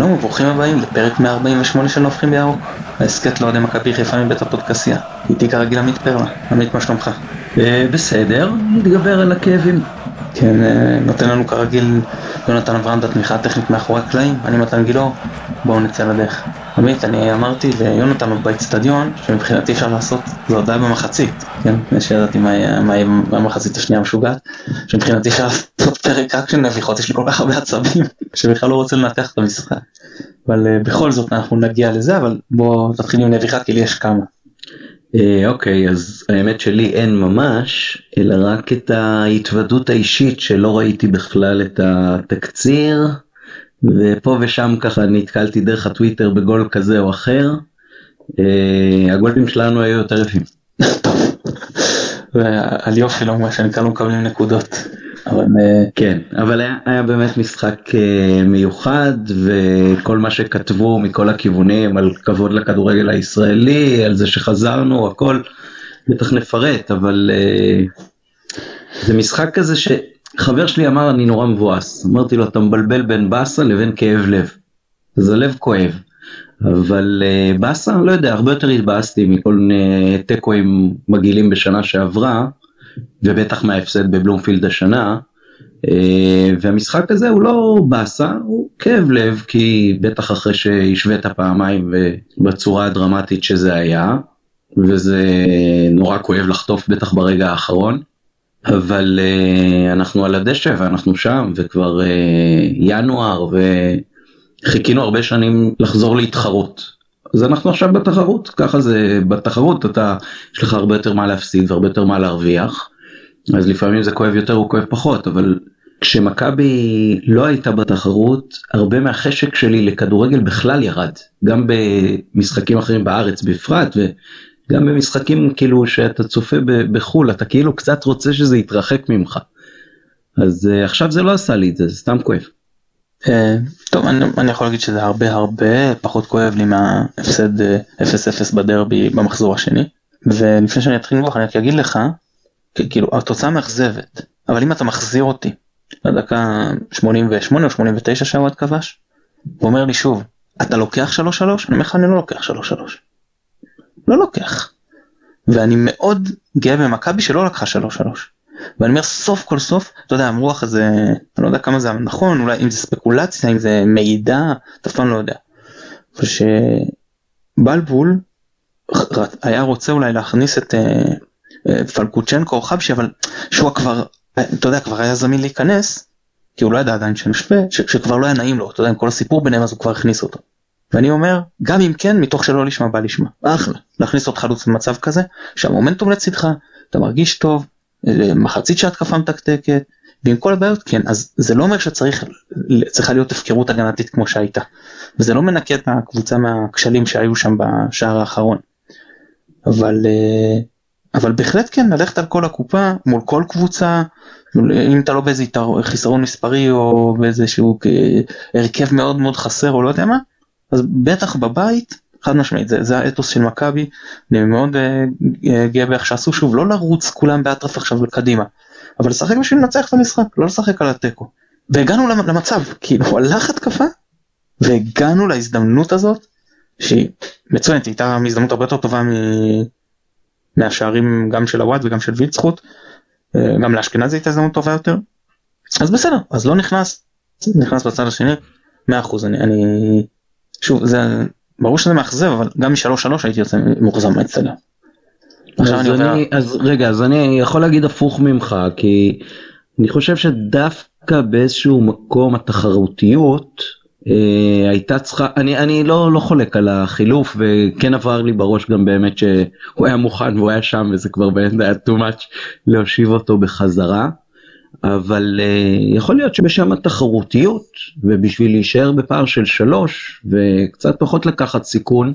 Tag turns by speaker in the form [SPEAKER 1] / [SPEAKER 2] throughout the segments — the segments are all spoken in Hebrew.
[SPEAKER 1] שלום וברוכים הבאים לפרק 148 של נופחים בירוק. ההסכת לאוהדי מכבי חיפה מבית הפודקסייה. איתי כרגיל עמית פרלה. עמית, מה שלומך?
[SPEAKER 2] אה, בסדר, נתגבר על הכאבים.
[SPEAKER 1] כן, אה, נותן לנו כרגיל יונתן אברהם את התמיכה הטכנית מאחורי הקלעים. אני מתן גילאור, בואו נצא לדרך. עמית, אני אמרתי ליונתן עוד באצטדיון, שמבחינתי אפשר לעשות, זה עוד היה במחצית, כן? לפני שידעתי מה יהיה במחצית השנייה המשוגעת, שמבחינתי אפשר לעשות פרק רק של נביחות, יש לי כל כך הרבה עצבים, שבכלל לא רוצה לנתח את המשחק. אבל uh, בכל זאת אנחנו נגיע לזה, אבל בוא תתחיל עם נביחה, כי לי יש כמה.
[SPEAKER 2] אה, אוקיי, אז האמת שלי אין ממש, אלא רק את ההתוודות האישית שלא ראיתי בכלל את התקציר. ופה ושם ככה נתקלתי דרך הטוויטר בגול כזה או אחר. אה, הגולים שלנו היו יותר יפים.
[SPEAKER 1] על יופי לא מה שנקרא לא מקבלים נקודות.
[SPEAKER 2] אבל אה, כן אבל היה, היה באמת משחק אה, מיוחד וכל מה שכתבו מכל הכיוונים על כבוד לכדורגל הישראלי על זה שחזרנו הכל בטח נפרט אבל זה משחק כזה ש... חבר שלי אמר אני נורא מבואס, אמרתי לו אתה מבלבל בין באסה לבין כאב לב. אז הלב כואב. אבל uh, באסה, לא יודע, הרבה יותר התבאסתי מכל מיני תיקואים מגעילים בשנה שעברה, ובטח מההפסד בבלומפילד השנה. Uh, והמשחק הזה הוא לא באסה, הוא כאב לב, כי בטח אחרי שהשווית פעמיים בצורה הדרמטית שזה היה, וזה נורא כואב לחטוף בטח ברגע האחרון. אבל uh, אנחנו על הדשא ואנחנו שם וכבר ינואר וחיכינו הרבה שנים לחזור להתחרות. אז אנחנו עכשיו בתחרות, ככה זה בתחרות אתה, יש לך הרבה יותר מה להפסיד והרבה יותר מה להרוויח. אז לפעמים זה כואב יותר או כואב פחות, אבל כשמכבי לא הייתה בתחרות, הרבה מהחשק שלי לכדורגל בכלל ירד, גם במשחקים אחרים בארץ בפרט, גם במשחקים כאילו שאתה צופה בחו"ל אתה כאילו קצת רוצה שזה יתרחק ממך. אז uh, עכשיו זה לא עשה לי את זה, זה סתם כואב.
[SPEAKER 1] Uh, טוב אני, אני יכול להגיד שזה הרבה הרבה פחות כואב לי מההפסד 0-0 אה, בדרבי במחזור השני. ולפני שאני אתחיל לבוא אני רק אגיד לך כאילו התוצאה מאכזבת אבל אם אתה מחזיר אותי לדקה 88 או 89 שהוואט כבש ואומר לי שוב אתה לוקח 3-3 אני אומר לך אני לא לוקח 3-3. לא לוקח. ואני מאוד גאה במכבי שלא לקחה 3-3. ואני אומר סוף כל סוף, אתה יודע, אמרו לך זה, אני לא יודע כמה זה נכון, אולי אם זה ספקולציה, אם זה מידע, אתה אף פעם לא יודע. שבלבול היה רוצה אולי להכניס את אה, אה, פלקוצ'נקו או חבשי, אבל שהוא כבר, אתה יודע, כבר היה זמין להיכנס, כי הוא לא ידע עדיין שנשווה, שכבר לא היה נעים לו, אתה יודע, עם כל הסיפור ביניהם אז הוא כבר הכניס אותו. ואני אומר, גם אם כן, מתוך שלא לשמה בא לשמה. אחלה. להכניס עוד חלוץ במצב כזה, שהמומנטום לצדך, אתה מרגיש טוב, אה, מחצית שהתקפה מתקתקת, ועם כל הבעיות, כן, אז זה לא אומר שצריך, צריכה להיות הפקרות הגנתית כמו שהייתה. וזה לא מנקה את הקבוצה מהכשלים שהיו שם בשער האחרון. אבל, אה, אבל בהחלט כן, ללכת על כל הקופה, מול כל קבוצה, אם אתה לא באיזה חיסרון מספרי או באיזשהו אה, הרכב מאוד מאוד חסר או לא יודע מה, אז בטח בבית חד משמעית זה, זה האתוס של מכבי אני מאוד uh, גאה באיך שעשו. שוב לא לרוץ כולם באטרף עכשיו קדימה אבל לשחק בשביל לנצח את המשחק לא לשחק על התיקו. והגענו למצב כאילו הלך התקפה והגענו להזדמנות הזאת שהיא מצוינת הייתה הזדמנות הרבה יותר טובה מ... מהשערים גם של הוואט וגם של וילצחוט אה, גם לאשכנזי הייתה הזדמנות טובה יותר. אז בסדר אז לא נכנס נכנס בצד השני 100% אני, אני שוב זה ברור שזה מאכזב אבל גם משלוש שלוש הייתי יוצא מאוכזב מהאצטדיון.
[SPEAKER 2] אז, אני אני, אז רגע אז אני יכול להגיד הפוך ממך כי אני חושב שדווקא באיזשהו מקום התחרותיות אה, הייתה צריכה אני אני לא לא חולק על החילוף וכן עבר לי בראש גם באמת שהוא היה מוכן והוא היה שם וזה כבר באמת היה too much להושיב אותו בחזרה. אבל uh, יכול להיות שבשם התחרותיות ובשביל להישאר בפער של שלוש וקצת פחות לקחת סיכון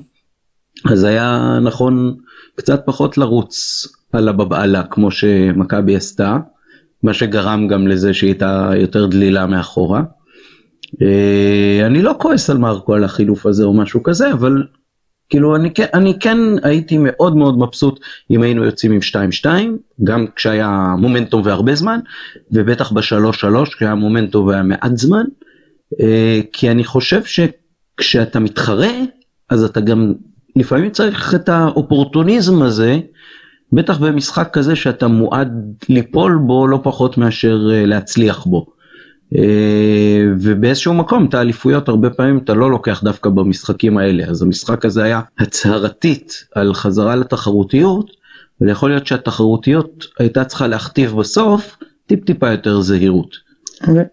[SPEAKER 2] אז היה נכון קצת פחות לרוץ על הבבעלה כמו שמכבי עשתה מה שגרם גם לזה שהיא הייתה יותר דלילה מאחורה. Uh, אני לא כועס על מרקו על החילוף הזה או משהו כזה אבל כאילו אני כן, אני כן הייתי מאוד מאוד מבסוט אם היינו יוצאים עם 2-2, גם כשהיה מומנטום והרבה זמן, ובטח ב-3-3 כשהיה מומנטום והיה מעט זמן, אה, כי אני חושב כשאתה מתחרה, אז אתה גם לפעמים צריך את האופורטוניזם הזה, בטח במשחק כזה שאתה מועד ליפול בו לא פחות מאשר אה, להצליח בו. אה, ובאיזשהו מקום את האליפויות הרבה פעמים אתה לא לוקח דווקא במשחקים האלה אז המשחק הזה היה הצהרתית על חזרה לתחרותיות ויכול להיות שהתחרותיות הייתה צריכה להכתיב בסוף טיפ טיפה יותר זהירות.
[SPEAKER 1] אוקיי.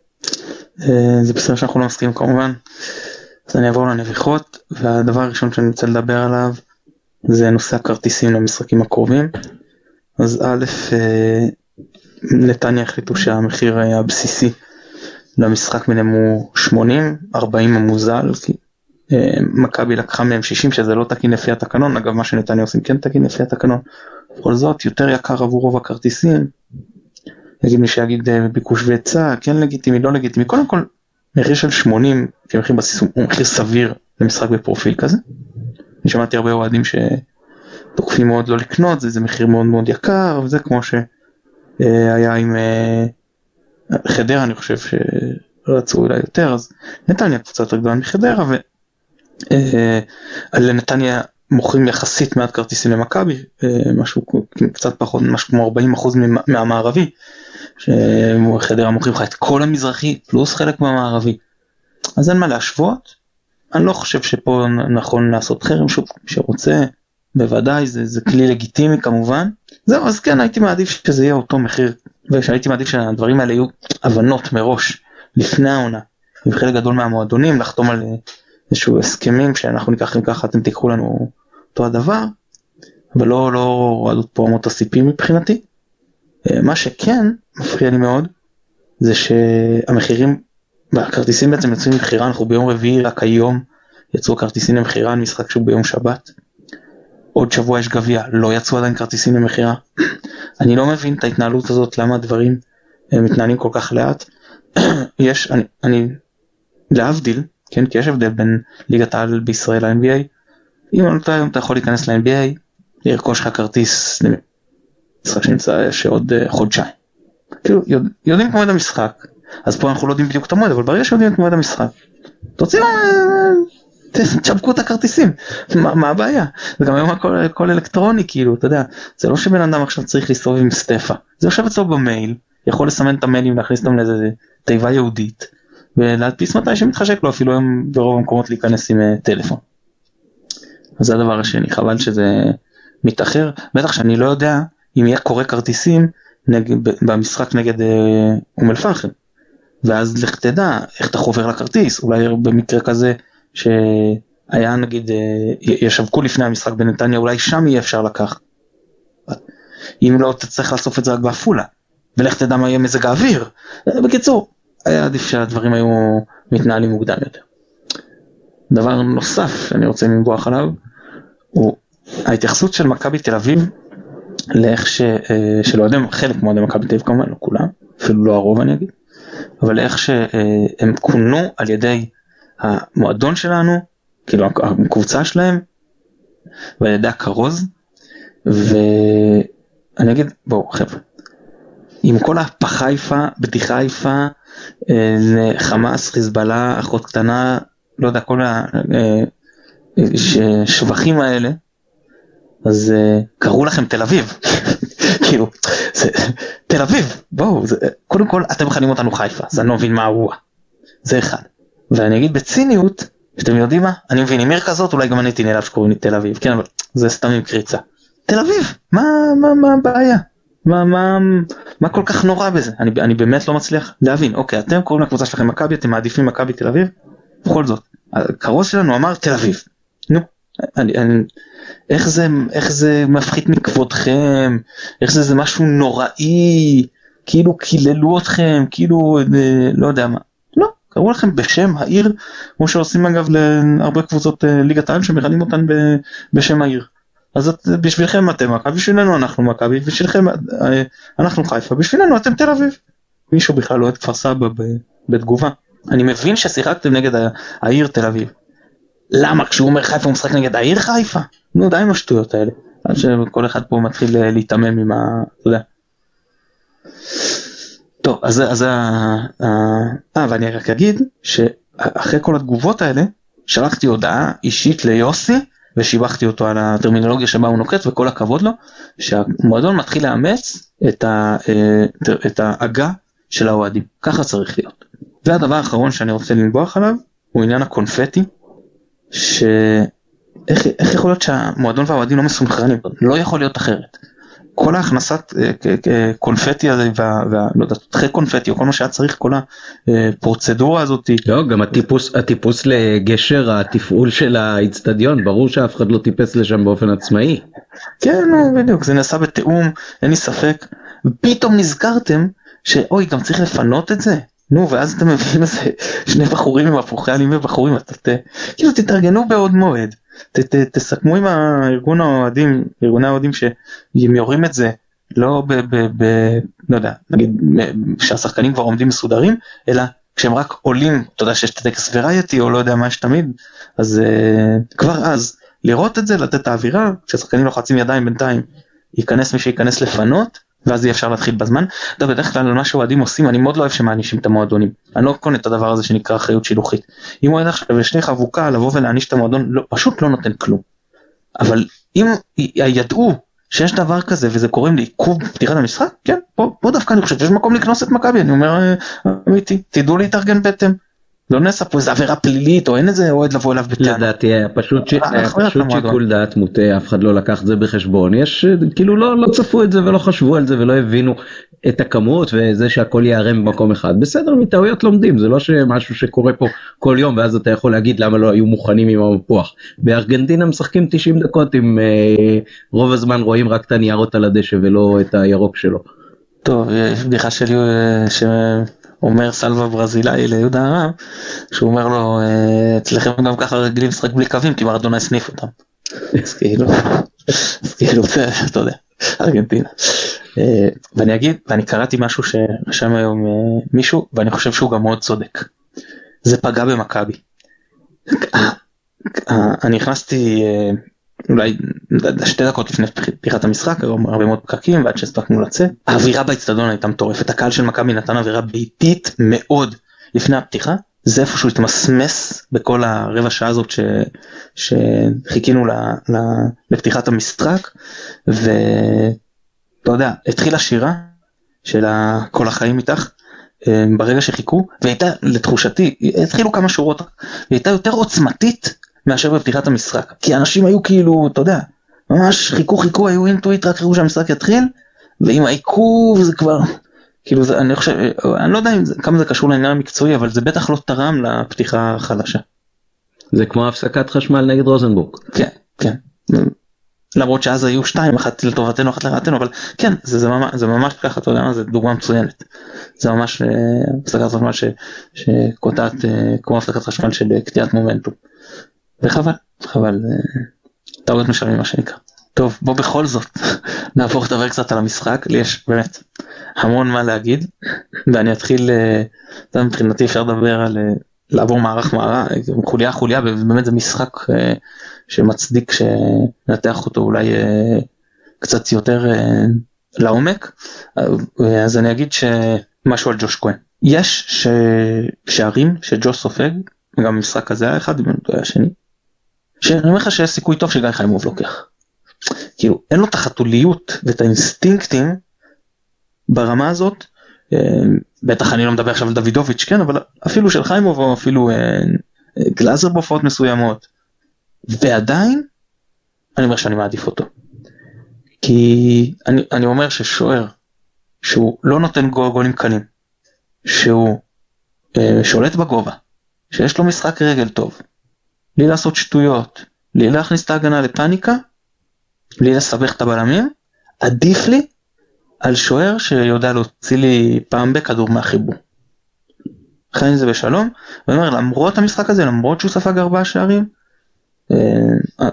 [SPEAKER 1] אה, זה בסדר שאנחנו לא מסכימים כמובן. אז אני אעבור לנביחות והדבר הראשון שאני רוצה לדבר עליו זה נושא הכרטיסים למשחקים הקרובים. אז א', אה, נתניה החליטו שהמחיר הבסיסי למשחק ביניהם הוא 80, 40 המוזל, כי אה, מכבי לקחה מהם 60 שזה לא תקין לפי התקנון, אגב מה שנתניה עושים כן תקין לפי התקנון, בכל זאת יותר יקר עבור רוב הכרטיסים, יגיד מי שיגיד אה, ביקוש והיצע, כן לגיטימי, לא לגיטימי, קודם כל מחיר של 80 כמחיר בסיס הוא מחיר סביר למשחק בפרופיל כזה. אני שמעתי הרבה אוהדים שתוקפים מאוד לא לקנות, זה, זה מחיר מאוד מאוד יקר, וזה כמו שהיה עם אה, חדרה אני חושב שרצו אולי יותר, אז נתניה קבוצה יותר גדולה מחדרה, ולנתניה אה, מוכרים יחסית מעט כרטיסים למכבי, משהו קצת פחות, משהו כמו 40% מהמערבי. שחדרה מוכרים לך את כל המזרחי פלוס חלק מהמערבי. אז אין מה להשוות. אני לא חושב שפה נכון לעשות חרם שוב, מי שרוצה, בוודאי זה, זה כלי לגיטימי כמובן. זהו אז כן הייתי מעדיף שזה יהיה אותו מחיר ושהייתי מעדיף שהדברים האלה יהיו הבנות מראש לפני העונה. עם חלק גדול מהמועדונים לחתום על איזשהו הסכמים שאנחנו ניקח לכם ככה אתם תיקחו לנו אותו הדבר. אבל לא לא הורדות פה אמות הסיפים מבחינתי. אה, מה שכן מפריע לי מאוד זה שהמחירים בכרטיסים בעצם יוצאים למכירה אנחנו ביום רביעי רק היום יצאו כרטיסים למכירה על משחק שהוא ביום שבת. עוד שבוע יש גביע לא יצאו עדיין כרטיסים למכירה. אני לא מבין את ההתנהלות הזאת למה הדברים אה, מתנהלים כל כך לאט. יש אני, אני להבדיל כן כי יש הבדל בין ליגת העל בישראל ל-NBA. אם לא טועה היום אתה יכול להיכנס ל-NBA לרכוש לך כרטיס שנמצא שעוד אה, חודשיים. כאילו יודעים את מועד המשחק אז פה אנחנו לא יודעים בדיוק את המועד אבל ברגע שיודעים את מועד המשחק תוציאו אה, תשווקו את הכרטיסים מה, מה הבעיה זה גם היום הכל, הכל אלקטרוני כאילו אתה יודע זה לא שבן אדם עכשיו צריך להסתובב עם סטפה זה יושב אצלו במייל יכול לסמן את המיילים להכניס אותם לאיזה תיבה יהודית ולהדפיס מתי שמתחשק לו אפילו היום ברוב המקומות להיכנס עם uh, טלפון. אז זה הדבר השני חבל שזה מתאחר בטח שאני לא יודע אם יהיה קורא כרטיסים נגד, במשחק נגד אה, אום אל פחם. ואז לך תדע איך אתה חובר לכרטיס, אולי במקרה כזה שהיה נגיד, אה, ישווקו לפני המשחק בנתניה, אולי שם יהיה אפשר לקחת. אם לא, אתה צריך לאסוף את זה רק בעפולה, ולך תדע מה יהיה מזג האוויר. אה, בקיצור, היה עדיף שהדברים היו מתנהלים מוקדם יותר. דבר נוסף שאני רוצה לנבוח עליו, הוא ההתייחסות של מכבי תל אביב לאיך ש... אה, של אוהדים, חלק מאוהדי מכבי תל אביב כמובן, לא כולם, אפילו לא הרוב אני אגיד, אבל איך שהם כונו על ידי המועדון שלנו, כאילו הקבוצה שלהם, ועל ידי הכרוז, ואני אגיד, בואו חבר'ה, עם כל הפחיפה, בדיחה יפה, אה, חמאס, חיזבאללה, אחות קטנה, לא יודע, כל השבחים אה, האלה, אז uh, קראו לכם תל אביב, כאילו, זה, תל אביב, בואו, זה, קודם כל אתם מכנים אותנו חיפה, אז אני לא מבין מה הוא, זה אחד. ואני אגיד בציניות, שאתם יודעים מה, אני מבין, עם עיר כזאת אולי גם אני הייתי נעלב שקוראים לי תל אביב, כן, אבל זה סתם עם קריצה. תל אביב, מה, מה, מה הבעיה? מה, מה, מה כל כך נורא בזה? אני, אני באמת לא מצליח להבין, אוקיי, אתם קוראים לקבוצה שלכם מכבי, אתם מעדיפים מכבי תל אביב? בכל זאת, הכרוז שלנו אמר תל אביב. נו, אני, אני, איך זה, איך זה מפחית מכבודכם, איך זה, זה משהו נוראי, כאילו קיללו אתכם, כאילו, אה, לא יודע מה. קראו לכם בשם העיר, כמו שעושים אגב להרבה קבוצות אה, ליגת העל שמכנים אותן בשם העיר. אז את, בשבילכם אתם מכבי, בשבילנו אנחנו מכבי, בשבילכם אה, אנחנו חיפה, בשבילנו אתם תל אביב. מישהו בכלל לא אוהד כפר סבא בתגובה. אני מבין ששיחקתם נגד העיר תל אביב. למה כשהוא אומר חיפה הוא משחק נגד העיר חיפה? נו די עם השטויות האלה. עד שכל אחד פה מתחיל אה, להיתמם עם ה... אתה יודע. טוב אז אז אה ואני רק אגיד שאחרי כל התגובות האלה שלחתי הודעה אישית ליוסי ושיבחתי אותו על הטרמינולוגיה שבה הוא נוקט וכל הכבוד לו שהמועדון מתחיל לאמץ את, ה, אה, את ההגה של האוהדים ככה צריך להיות. והדבר האחרון שאני רוצה לנבוח עליו הוא עניין הקונפטי שאיך יכול להיות שהמועדון והאוהדים לא מסונכרנים לא יכול להיות אחרת. כל ההכנסת אה, קונפטי הזה ולא יודע, תותחי קונפטי או כל מה שהיה צריך כל הפרוצדורה הזאת.
[SPEAKER 2] לא גם הטיפוס הטיפוס לגשר התפעול של האיצטדיון ברור שאף אחד לא טיפס לשם באופן עצמאי.
[SPEAKER 1] כן בדיוק זה נעשה בתיאום אין לי ספק. פתאום נזכרתם שאוי גם צריך לפנות את זה נו ואז אתם מביאים איזה שני בחורים עם הפוכי עלים ובחורים אתה כאילו תתארגנו בעוד מועד. ת, ת, תסכמו עם הארגון האוהדים, ארגוני האוהדים שהם יורים את זה לא ב... ב, ב לא יודע, נגיד שהשחקנים כבר עומדים מסודרים, אלא כשהם רק עולים, אתה יודע שיש את הטקס וריאטי או לא יודע מה יש תמיד, אז uh, כבר אז לראות את זה, לתת את האווירה, כששחקנים לוחצים ידיים בינתיים, ייכנס מי שייכנס לפנות, ואז יהיה אפשר להתחיל בזמן. אתה בדרך כלל מה שאוהדים עושים, אני מאוד לא אוהב שמענישים את המועדונים. אני לא קונה את הדבר הזה שנקרא אחריות שילוחית. אם הוא עכשיו לשני חבוקה לבוא ולהעניש את המועדון, לא, פשוט לא נותן כלום. אבל אם ידעו שיש דבר כזה וזה קוראים לעיכוב פתיחת המשחק, כן, פה, פה דווקא אני חושב שיש מקום לקנוס את מכבי, אני אומר אה, אמיתי, תדעו להתארגן בהתאם. לא נעשה פה איזה עבירה פלילית או אין איזה אוהד לבוא אליו בטענה.
[SPEAKER 2] לדעתי היה פשוט שיקול דעת מוטה אף אחד לא לקח את זה בחשבון יש כאילו לא לא צפו את זה ולא חשבו על זה ולא הבינו את הכמות וזה שהכל ייערם במקום אחד בסדר מטעויות לומדים זה לא שמשהו שקורה פה כל יום ואז אתה יכול להגיד למה לא היו מוכנים עם המפוח. בארגנטינה משחקים 90 דקות עם אה, רוב הזמן רואים רק את הניירות על הדשא ולא את הירוק שלו.
[SPEAKER 1] טוב בדיחה שלי אה, אומר סלווה ברזילאי ליהודה הרב, שהוא אומר לו, אה, אצלכם גם ככה רגילים לשחק בלי קווים, כי מרדונה הסניף אותם. אז כאילו, אז כאילו, אתה יודע, ארגנטינה. אה, ואני אגיד, ואני קראתי משהו שרשם היום אה, מישהו, ואני חושב שהוא גם מאוד צודק. זה פגע במכבי. אני נכנסתי אולי שתי דקות לפני פתיחת המשחק היו הרבה מאוד פקקים ועד שהספקנו לצאת. האווירה באצטדיון הייתה מטורפת הקהל של מכבי נתן אווירה ביתית מאוד לפני הפתיחה. זה איפשהו התמסמס בכל הרבע שעה הזאת ש... שחיכינו ל... ל... לפתיחת המשחק. ואתה יודע התחילה שירה של כל החיים איתך אה, ברגע שחיכו והייתה לתחושתי התחילו כמה שורות והייתה יותר עוצמתית מאשר בפתיחת המשחק. כי אנשים היו כאילו, אתה יודע, ממש חיכו חיכו, היו אינטואיט, רק חיכו שהמשחק יתחיל, ועם העיכוב זה כבר, כאילו זה, אני חושב, אני לא יודע זה, כמה זה קשור לעניין המקצועי, אבל זה בטח לא תרם לפתיחה החלשה.
[SPEAKER 2] זה כמו הפסקת חשמל נגד רוזנבורג.
[SPEAKER 1] כן, כן. למרות שאז היו שתיים, אחת לטובתנו, אחת לרעתנו, אבל כן, זה, זה, ממש, זה ממש ככה, אתה יודע מה, זה דוגמה מצוינת. זה ממש אה, הפסקת חשמל שקוטעת, אה, כמו הפסקת חשמל של קטיעת מומנטום. וחבל, חבל, אה, טעויות משלמים מה שנקרא. טוב, בוא בכל זאת נעבור לדבר קצת על המשחק, לי יש באמת המון מה להגיד, ואני אתחיל, אה, מבחינתי אפשר לדבר על אה, לעבור מערך מערך, חוליה חוליה, ובאמת זה משחק שמצדיק שננתח אותו אולי קצת יותר לעומק, אז אני אגיד שמשהו על ג'וש כהן. יש שערים שג'וש סופג, גם משחק כזה היה אחד, אני טועה השני, שאני אומר לך שיש סיכוי טוב שגיא חיימוב לוקח. כאילו אין לו את החתוליות ואת האינסטינקטים ברמה הזאת, אה, בטח אני לא מדבר עכשיו על דוידוביץ' כן אבל אפילו של חיימוב או אפילו אה, אה, גלאזר בהופעות מסוימות ועדיין אני אומר שאני מעדיף אותו. כי אני, אני אומר ששוער שהוא לא נותן גול, גולים קלים, שהוא אה, שולט בגובה, שיש לו משחק רגל טוב, בלי לעשות שטויות, בלי להכניס את ההגנה לפאניקה, בלי לסבך את הבלמים, עדיף לי על שוער שיודע להוציא לי פעם בכדור מהחיבור. חי זה בשלום, ואומר למרות המשחק הזה, למרות שהוא ספג ארבעה שערים, אה,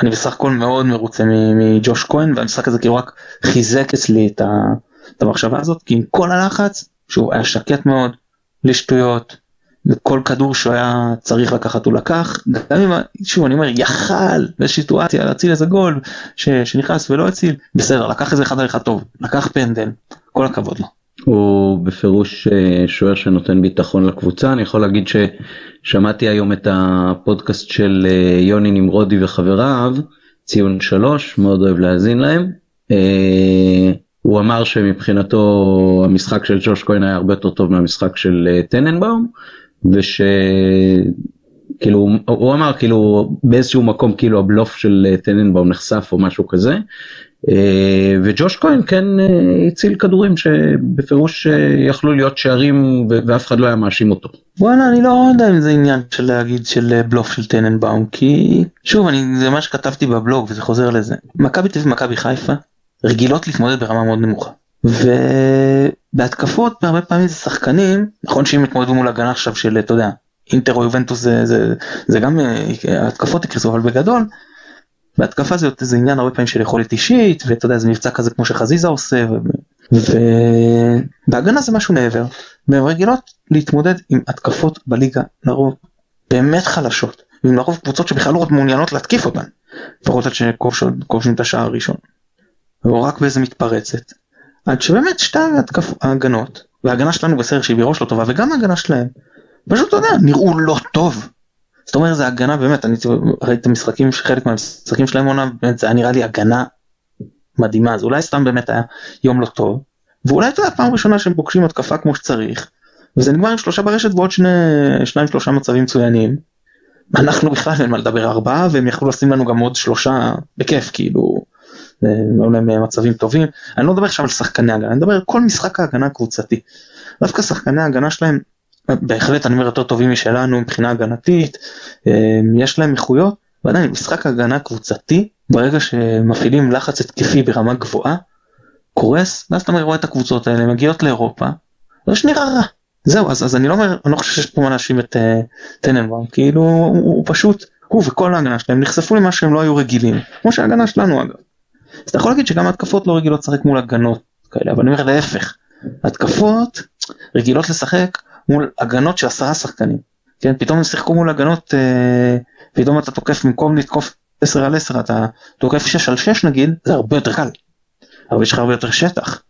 [SPEAKER 1] אני בסך הכל מאוד מרוצה מג'וש כהן, והמשחק הזה כאילו רק חיזק אצלי את המחשבה הזאת, כי עם כל הלחץ, שהוא היה שקט מאוד, בלי שטויות, וכל כדור שהוא היה צריך לקחת הוא לקח, גם אם, שוב אני אומר, יכל בסיטואציה להציל איזה גול ש, שנכנס ולא הציל, בסדר, לקח איזה אחד על אחד טוב, לקח פנדל, כל הכבוד לו.
[SPEAKER 2] הוא בפירוש אה, שוער שנותן ביטחון לקבוצה, אני יכול להגיד ששמעתי היום את הפודקאסט של אה, יוני נמרודי וחבריו, ציון שלוש, מאוד אוהב להאזין להם. אה, הוא אמר שמבחינתו המשחק של ג'וש כהן היה הרבה יותר טוב מהמשחק של טננבאום, וש... כאילו הוא אמר כאילו באיזשהו מקום כאילו הבלוף של טננבאום נחשף או משהו כזה אה, וג'וש כהן כן אה, הציל כדורים שבפירוש אה, יכלו להיות שערים ואף אחד לא היה מאשים אותו.
[SPEAKER 1] וואלה אני לא יודע אם זה עניין של להגיד של בלוף של טננבאום כי שוב אני זה מה שכתבתי בבלוג וזה חוזר לזה מכבי תל אביב ומכבי חיפה רגילות להתמודד ברמה מאוד נמוכה. ובהתקפות בהרבה פעמים זה שחקנים נכון שאם יתמודדו מול הגנה עכשיו של אתה יודע אינטר או יובנטוס זה, זה, זה גם התקפות יקרסו אבל בגדול בהתקפה זה, זה עניין הרבה פעמים של יכולת אישית ואתה יודע זה מבצע כזה כמו שחזיזה עושה ובהגנה זה משהו מעבר והן רגילות להתמודד עם התקפות בליגה לרוב באמת חלשות ועם לרוב קבוצות שבכלל לא מעוניינות להתקיף אותן לפחות עד שכובשים את השער הראשון. או רק באיזה מתפרצת עד שבאמת שתי ההגנות וההגנה שלנו בסדר שהיא בראש לא טובה וגם ההגנה שלהם פשוט אתה יודע נראו לא טוב זאת אומרת זה הגנה באמת אני ראיתי את המשחקים חלק מהמשחקים שלהם עונה באמת זה היה נראה לי הגנה מדהימה אז אולי סתם באמת היה יום לא טוב ואולי אתה יודע פעם ראשונה שהם פוגשים התקפה כמו שצריך וזה נגמר עם שלושה ברשת ועוד שני שניים שלושה מצבים מצוינים. אנחנו בכלל אין מה לדבר ארבעה והם יכלו לשים לנו גם עוד שלושה בכיף כאילו. היו להם מצבים טובים אני לא מדבר עכשיו על שחקני הגנה אני מדבר על כל משחק ההגנה הקבוצתי. דווקא שחקני ההגנה שלהם בהחלט אני אומר יותר טובים משלנו מבחינה הגנתית, יש להם איכויות, ועדיין משחק הגנה קבוצתי, ברגע שמפעילים לחץ התקפי ברמה גבוהה, קורס, ואז אתה רואה את הקבוצות האלה מגיעות לאירופה, זה שנראה רע. זהו, אז, אז אני לא אומר, אני לא חושב שיש פה מה להאשים את uh, טננבאום, כאילו הוא, הוא פשוט, הוא וכל ההגנה שלהם נחשפו למה שהם לא היו רגילים, כמו שההגנה שלנו אגב. אז אתה יכול להגיד שגם התקפות לא רגילות לשחק מול הגנות כאלה, אבל אני אומר להפך, התקפות רגילות לשחק מול הגנות של עשרה שחקנים. כן, פתאום הם שיחקו מול הגנות, אה, פתאום אתה תוקף במקום לתקוף 10 על 10 אתה תוקף 6 על 6 נגיד, זה הרבה יותר קל. הרבה יש לך הרבה יותר שטח.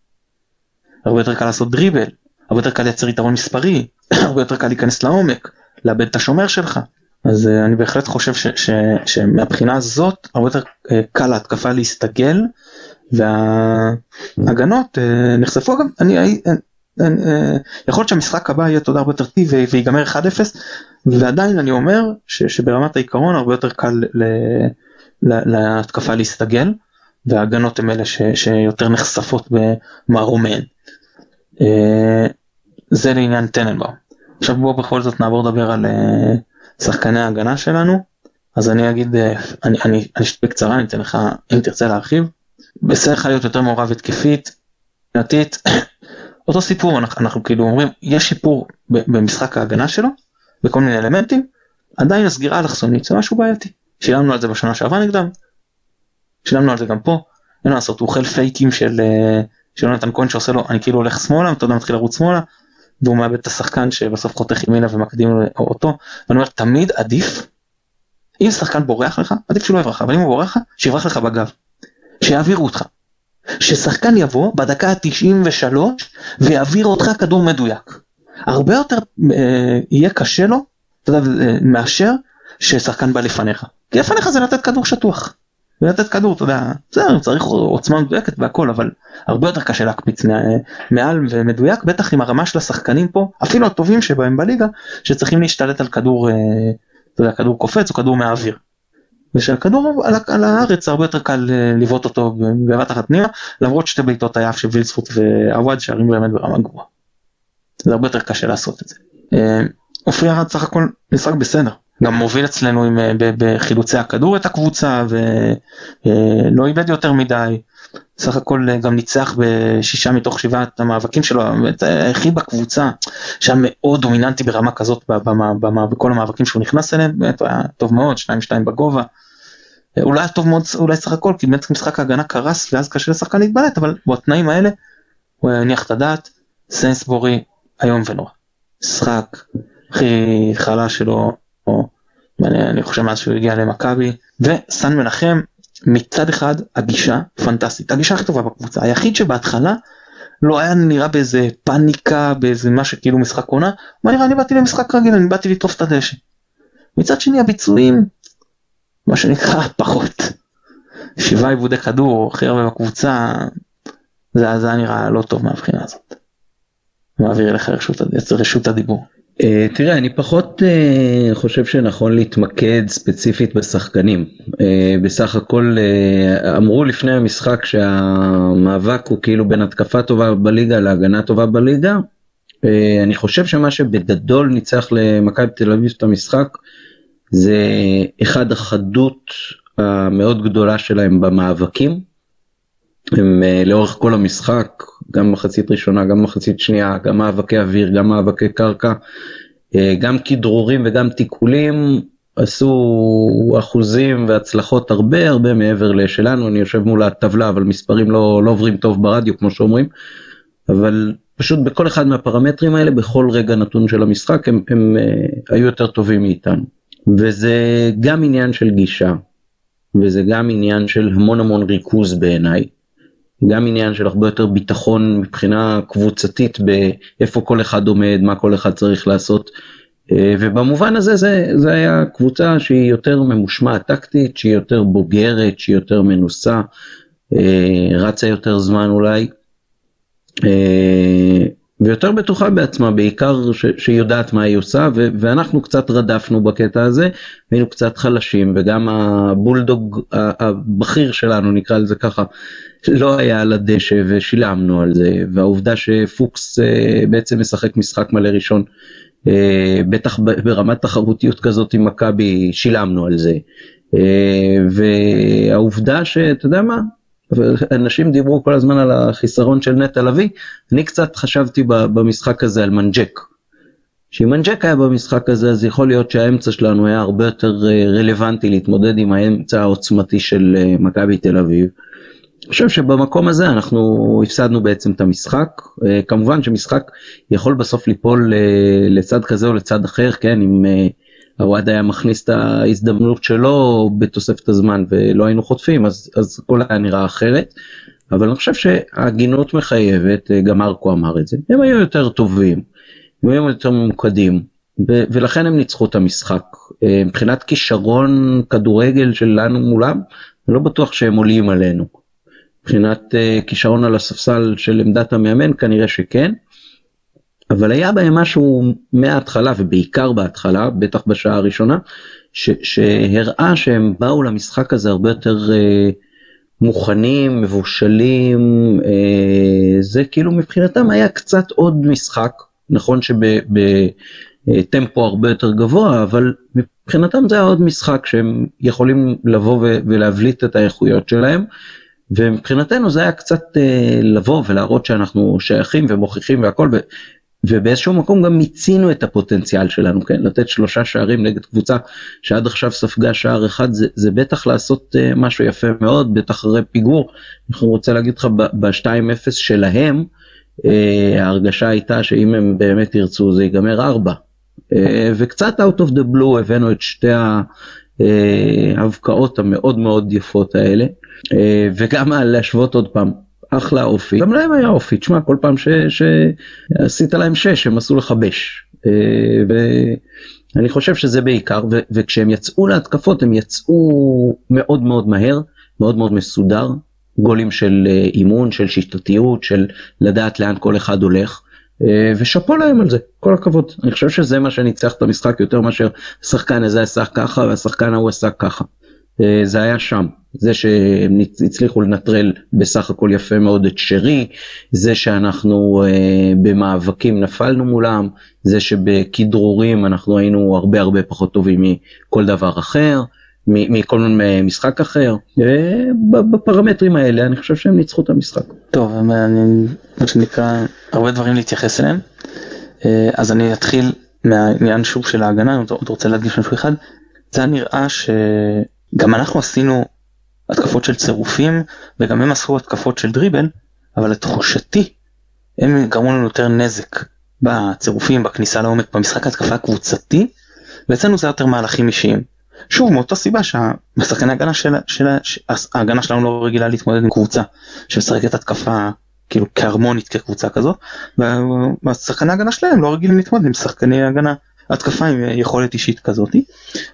[SPEAKER 1] הרבה יותר קל לעשות דריבל, הרבה יותר קל לייצר יתרון מספרי, הרבה יותר קל להיכנס לעומק, לאבד את השומר שלך. אז uh, אני בהחלט חושב ש, ש, שמבחינה הזאת הרבה יותר uh, קל להתקפה להסתגל וההגנות uh, נחשפו גם אני אה, יכול להיות שהמשחק הבא יהיה תודה הרבה יותר טיב ויגמר 1-0 ועדיין אני אומר ש, שברמת העיקרון הרבה יותר קל ל, ל, להתקפה להסתגל וההגנות הן אלה ש, שיותר נחשפות במערומיהן. אה, זה לעניין טננבאום. עכשיו בואו בכל זאת נעבור לדבר על אה, שחקני ההגנה שלנו אז אני אגיד אני, אני, אני אשתף בקצרה אני אתן לך אם תרצה להרחיב. בסדר להיות יותר מעורב התקפית. אותו סיפור אנחנו, אנחנו כאילו אומרים יש שיפור במשחק ההגנה שלו בכל מיני אלמנטים. עדיין הסגירה אלכסונית זה משהו בעייתי. שילמנו על זה בשנה שעברה נגדם. שילמנו על זה גם פה. אין מה לעשות הוא אוכל פייקים של אה, של יונתן כהן שעושה לו אני כאילו הולך שמאלה אתה יודע מתחיל לרוץ שמאלה והוא מאבד את השחקן שבסוף חותך ימינה ומקדים אותו ואני אומר תמיד עדיף אם שחקן בורח לך עדיף שהוא לא יברח אבל אם הוא בורח לך שיברח לך בגב שיעבירו אותך ששחקן יבוא בדקה ה-93 ויעביר אותך כדור מדויק. הרבה יותר אה, יהיה קשה לו, אתה יודע, אה, מאשר ששחקן בא לפניך. כי לפניך זה לתת כדור שטוח. ולתת כדור, אתה יודע, בסדר, צריך עוצמה מדויקת והכל, אבל הרבה יותר קשה להקפיץ מעל ומדויק, בטח עם הרמה של השחקנים פה, אפילו הטובים שבהם בליגה, שצריכים להשתלט על כדור, אה, אתה יודע, כדור קופץ או כדור מהאוויר. ושהכדור על, על הארץ הרבה יותר קל אה, לבעוט אותו בבת אחת פנימה למרות שתי בעיטות היף של וילספוט ועווד שערים באמת ברמה גבוהה. זה הרבה יותר קשה לעשות את זה. עופרי אה, ארד סך הכל משחק בסדר גם מוביל אצלנו עם, אה, בחילוצי הכדור את הקבוצה ולא איבד יותר מדי. סך הכל גם ניצח בשישה מתוך שבעת המאבקים שלו, היחיד בקבוצה שהיה מאוד דומיננטי ברמה כזאת בכל המאבקים שהוא נכנס אליהם, באמת היה טוב מאוד, שניים שתיים בגובה. אולי טוב מאוד אולי סך הכל כי באמת משחק ההגנה קרס ואז קשה לשחקן להתבלט אבל בתנאים האלה הוא הניח את הדעת סנסבורי איום ונורא. משחק הכי חלש שלו או אני, חושב מאז שהוא הגיע למכבי וסן מנחם מצד אחד הגישה פנטסטית הגישה הכי טובה בקבוצה היחיד שבהתחלה לא היה נראה באיזה פאניקה באיזה מה שכאילו משחק עונה, מה נראה אני באתי למשחק רגיל אני באתי לטרוף את הדשא. מצד שני הביצועים מה שנקרא פחות. שבעה עיבודי כדור הכי הרבה בקבוצה זה, היה נראה לא טוב מהבחינה הזאת. מעביר אליך רשות, רשות הדיבור.
[SPEAKER 2] Uh, תראה אני פחות uh, חושב שנכון להתמקד ספציפית בשחקנים uh, בסך הכל אמרו לפני המשחק שהמאבק הוא כאילו בין התקפה טובה בליגה להגנה טובה בליגה. אני חושב שמה שבגדול ניצח למכבי תל אביב את המשחק זה אחד החדות המאוד גדולה שלהם במאבקים. הם לאורך כל המשחק גם מחצית ראשונה גם מחצית שנייה גם מאבקי אוויר גם מאבקי קרקע אה, גם כדרורים וגם תיקולים עשו אחוזים והצלחות הרבה הרבה מעבר לשלנו. אני יושב מול הטבלה אבל מספרים לא, לא עוברים טוב ברדיו כמו שאומרים. אבל פשוט בכל אחד מהפרמטרים האלה בכל רגע נתון של המשחק הם, הם, הם אה, היו יותר טובים מאיתנו. וזה גם עניין של גישה וזה גם עניין של המון המון ריכוז בעיניי גם עניין של הרבה יותר ביטחון מבחינה קבוצתית באיפה כל אחד עומד, מה כל אחד צריך לעשות. אה, ובמובן הזה זה, זה היה קבוצה שהיא יותר ממושמעת טקטית, שהיא יותר בוגרת, שהיא יותר מנוסה, אה, רצה יותר זמן אולי, אה, ויותר בטוחה בעצמה, בעיקר שהיא יודעת מה היא עושה, ו, ואנחנו קצת רדפנו בקטע הזה, היינו קצת חלשים, וגם הבולדוג הבכיר שלנו, נקרא לזה ככה, לא היה על הדשא ושילמנו על זה והעובדה שפוקס אה, בעצם משחק משחק מלא ראשון אה, בטח ברמת תחרותיות כזאת עם מכבי שילמנו על זה. אה, והעובדה שאתה יודע מה אנשים דיברו כל הזמן על החיסרון של נטע לביא אני קצת חשבתי במשחק הזה על מנג'ק. שאם מנג'ק היה במשחק הזה אז יכול להיות שהאמצע שלנו היה הרבה יותר רלוונטי להתמודד עם האמצע העוצמתי של מכבי תל אביב. אני חושב שבמקום הזה אנחנו הפסדנו בעצם את המשחק אה, כמובן שמשחק יכול בסוף ליפול אה, לצד כזה או לצד אחר כן אם הוואד אה, היה מכניס את ההזדמנות שלו בתוספת הזמן ולא היינו חוטפים אז אז הכל היה נראה אחרת. אבל אני חושב שההגינות מחייבת גם מרקו אמר את זה הם היו יותר טובים הם היו יותר ממוקדים ולכן הם ניצחו את המשחק מבחינת כישרון כדורגל שלנו מולם אני לא בטוח שהם עולים עלינו. מבחינת uh, כישרון על הספסל של עמדת המאמן כנראה שכן. אבל היה בהם משהו מההתחלה ובעיקר בהתחלה בטח בשעה הראשונה ש, שהראה שהם באו למשחק הזה הרבה יותר uh, מוכנים מבושלים uh, זה כאילו מבחינתם היה קצת עוד משחק. נכון שבטמפו הרבה יותר גבוה אבל מבחינתם זה היה עוד משחק שהם יכולים לבוא ולהבליט את האיכויות שלהם. ומבחינתנו זה היה קצת אה, לבוא ולהראות שאנחנו שייכים ומוכיחים והכל ו, ובאיזשהו מקום גם מיצינו את הפוטנציאל שלנו כן לתת שלושה שערים נגד קבוצה שעד עכשיו ספגה שער אחד זה, זה בטח לעשות אה, משהו יפה מאוד בטח אחרי פיגור. אני רוצה להגיד לך ב-2-0 שלהם אה, ההרגשה הייתה שאם הם באמת ירצו זה ייגמר 4 אה, וקצת out of the blue הבאנו את שתי ההבקעות המאוד מאוד יפות האלה. וגם להשוות עוד פעם אחלה אופי. גם להם היה אופי. תשמע כל פעם שעשית להם שש הם עשו לך בש. אה, ואני חושב שזה בעיקר ו, וכשהם יצאו להתקפות הם יצאו מאוד מאוד מהר מאוד מאוד מסודר. גולים של אה, אימון של שיטתיות של לדעת לאן כל אחד הולך. ושאפו להם על זה. כל הכבוד. אני חושב שזה מה שניצח את המשחק יותר מאשר השחקן הזה עשה ככה והשחקן ההוא עשה ככה זה היה שם. זה שהם הצליחו לנטרל בסך הכל יפה מאוד את שרי, זה שאנחנו uh, במאבקים נפלנו מולם, זה שבכדרורים אנחנו היינו הרבה הרבה פחות טובים מכל דבר אחר, מכל משחק אחר, בפרמטרים האלה אני חושב שהם ניצחו את המשחק.
[SPEAKER 1] טוב, אני, מה שנקרא, הרבה דברים להתייחס אליהם, אה, אז אני אתחיל מהעניין שוב של ההגנה, אם אתה רוצה להדגיש משהו אחד, זה נראה שגם אנחנו עשינו התקפות של צירופים וגם הם עשו התקפות של דריבל אבל לתחושתי הם גרמו לנו יותר נזק בצירופים בכניסה לעומק במשחק התקפה הקבוצתי ואצלנו זה יותר מהלכים אישיים. שוב מאותה סיבה שהשחקני ההגנה של, של, ההגנה שלנו לא רגילה להתמודד עם קבוצה שמשחקת התקפה כאילו כהרמונית כקבוצה כזאת והשחקני ההגנה שלהם לא רגילים להתמודד עם שחקני הגנה התקפה עם יכולת אישית כזאתי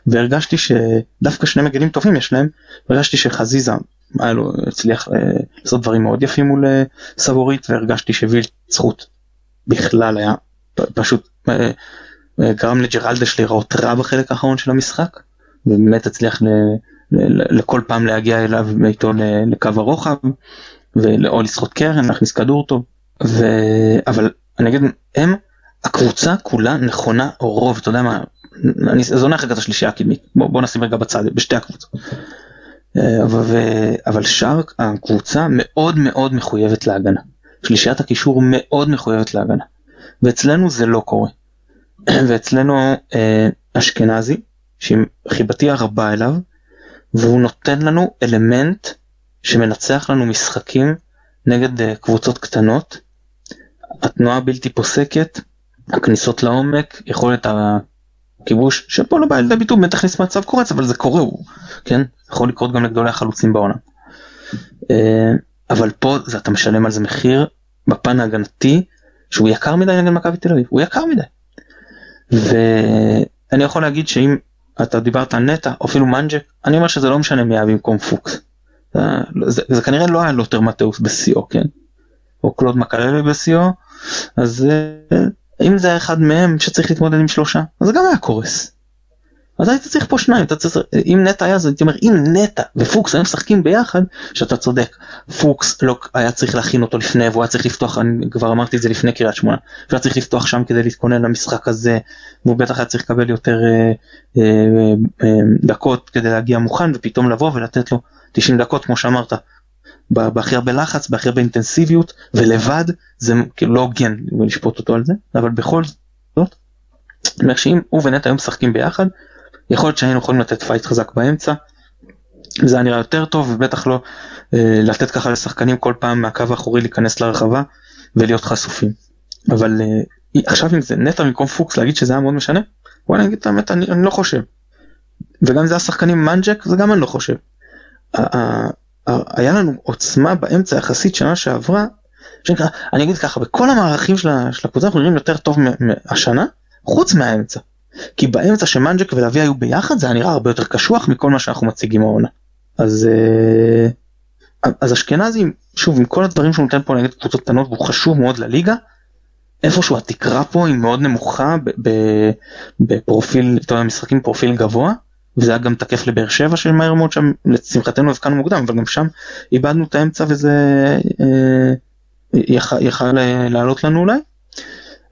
[SPEAKER 1] והרגשתי שדווקא שני מגנים טובים יש להם הרגשתי שחזיזה היה לו הצליח אה, לעשות דברים מאוד יפים מול אה, סבורית והרגשתי שווילט זכות בכלל היה פשוט אה, גרם לג'רלדש להיראות רע בחלק האחרון של המשחק ובאמת הצליח לכל פעם להגיע אליו איתו לקו הרוחב או לסחוט קרן להכניס כדור טוב ו... אבל אני אגיד הם הקבוצה כולה נכונה או רוב אתה יודע מה אני זונח רגע את השלישייה הקדמית בוא, בוא נשים רגע בצד בשתי הקבוצות. אבל, אבל שאר הקבוצה מאוד מאוד מחויבת להגנה. שלישיית הקישור מאוד מחויבת להגנה. ואצלנו זה לא קורה. ואצלנו אה, אשכנזי, שעם חיבתי הרבה אליו, והוא נותן לנו אלמנט שמנצח לנו משחקים נגד אה, קבוצות קטנות. התנועה הבלתי פוסקת, הכניסות לעומק, יכולת הכיבוש, שפה לא בא לידי ביטוי, בטח נכניס מצב קורץ, אבל זה קורה, הוא, כן? יכול לקרות גם לגדולי החלוצים בעולם. אה, אבל פה זה, אתה משלם על זה מחיר בפן ההגנתי שהוא יקר מדי נגד מכבי תל אביב, הוא יקר מדי. ואני יכול להגיד שאם אתה דיברת על נטע או אפילו מנג'ק, אני אומר שזה לא משנה מי היה במקום פוקס. זה, זה, זה כנראה לא היה לוטר מתאוס בשיאו, כן? או קלוד מקללי בשיאו, אז אה, אם זה היה אחד מהם שצריך להתמודד עם שלושה, זה גם היה קורס. אז היית צריך פה שניים, אתה צריך, אם נטע היה, אז הייתי אומר, אם נטע ופוקס היו משחקים ביחד, שאתה צודק, פוקס לא היה צריך להכין אותו לפני, והוא היה צריך לפתוח, אני כבר אמרתי את זה לפני קריית שמונה, הוא היה צריך לפתוח שם כדי להתכונן למשחק הזה, והוא בטח היה צריך לקבל יותר אה, אה, אה, דקות כדי להגיע מוכן, ופתאום לבוא ולתת לו 90 דקות, כמו שאמרת, בהכי הרבה לחץ, בהכי הרבה אינטנסיביות, ולבד, זה כאילו לא הוגן לשפוט אותו על זה, אבל בכל זאת, אני אומר שאם הוא ונטע היו משחקים ביחד, יכול להיות שהיינו יכולים לתת פייט חזק באמצע. זה היה נראה יותר טוב ובטח לא אה, לתת ככה לשחקנים כל פעם מהקו האחורי להיכנס לרחבה ולהיות חשופים. אבל אה, עכשיו אם זה נטע במקום פוקס להגיד שזה היה מאוד משנה, וואלה אני אגיד את האמת אני, אני לא חושב. וגם אם זה השחקנים מנג'ק זה גם אני לא חושב. היה לנו עוצמה באמצע יחסית שנה שעברה, שנקרא, אני אגיד ככה בכל המערכים של הקבוצה אנחנו נראים יותר טוב מהשנה חוץ מהאמצע. כי באמצע שמנג'ק ולוי היו ביחד זה היה נראה הרבה יותר קשוח מכל מה שאנחנו מציגים העונה. אז אה, אז אשכנזי שוב עם כל הדברים שהוא נותן פה נגד קבוצות קטנות והוא חשוב מאוד לליגה. איפשהו התקרה פה היא מאוד נמוכה בפרופיל, אתה יודע, משחקים פרופיל גבוה. וזה היה גם תקף לבאר שבע שמהר מאוד שם לשמחתנו הבקענו מוקדם אבל גם שם איבדנו את האמצע וזה אה, יכל לעלות לנו אולי.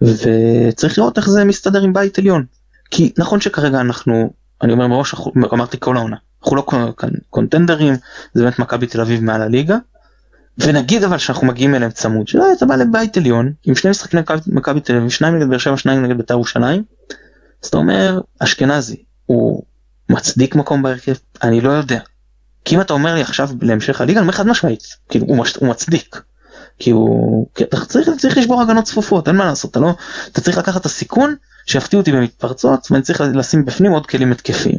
[SPEAKER 1] וצריך לראות איך זה מסתדר עם בית עליון כי נכון שכרגע אנחנו, אני אומר מראש, אמרתי כל העונה, אנחנו לא קונטנדרים, זה באמת מכבי תל אביב מעל הליגה. ונגיד אבל שאנחנו מגיעים אליהם צמוד, שלא אתה בא לבית עליון עם שני משחקים מכבי תל אביב, שניים נגד באר שבע, שניים נגד בית"ר ירושלים. אז אתה אומר אשכנזי הוא מצדיק מקום בהרכב? אני לא יודע. כי אם אתה אומר לי עכשיו להמשך הליגה, אני אומר חד משמעית, כאילו הוא, מש, הוא מצדיק. כי הוא, כי אתה צריך, צריך לשבור הגנות צפופות, אין מה לעשות, אתה לא, אתה צריך לקחת את הסיכון שיפתיעו אותי במתפרצות ואני צריך לשים בפנים עוד כלים התקפיים.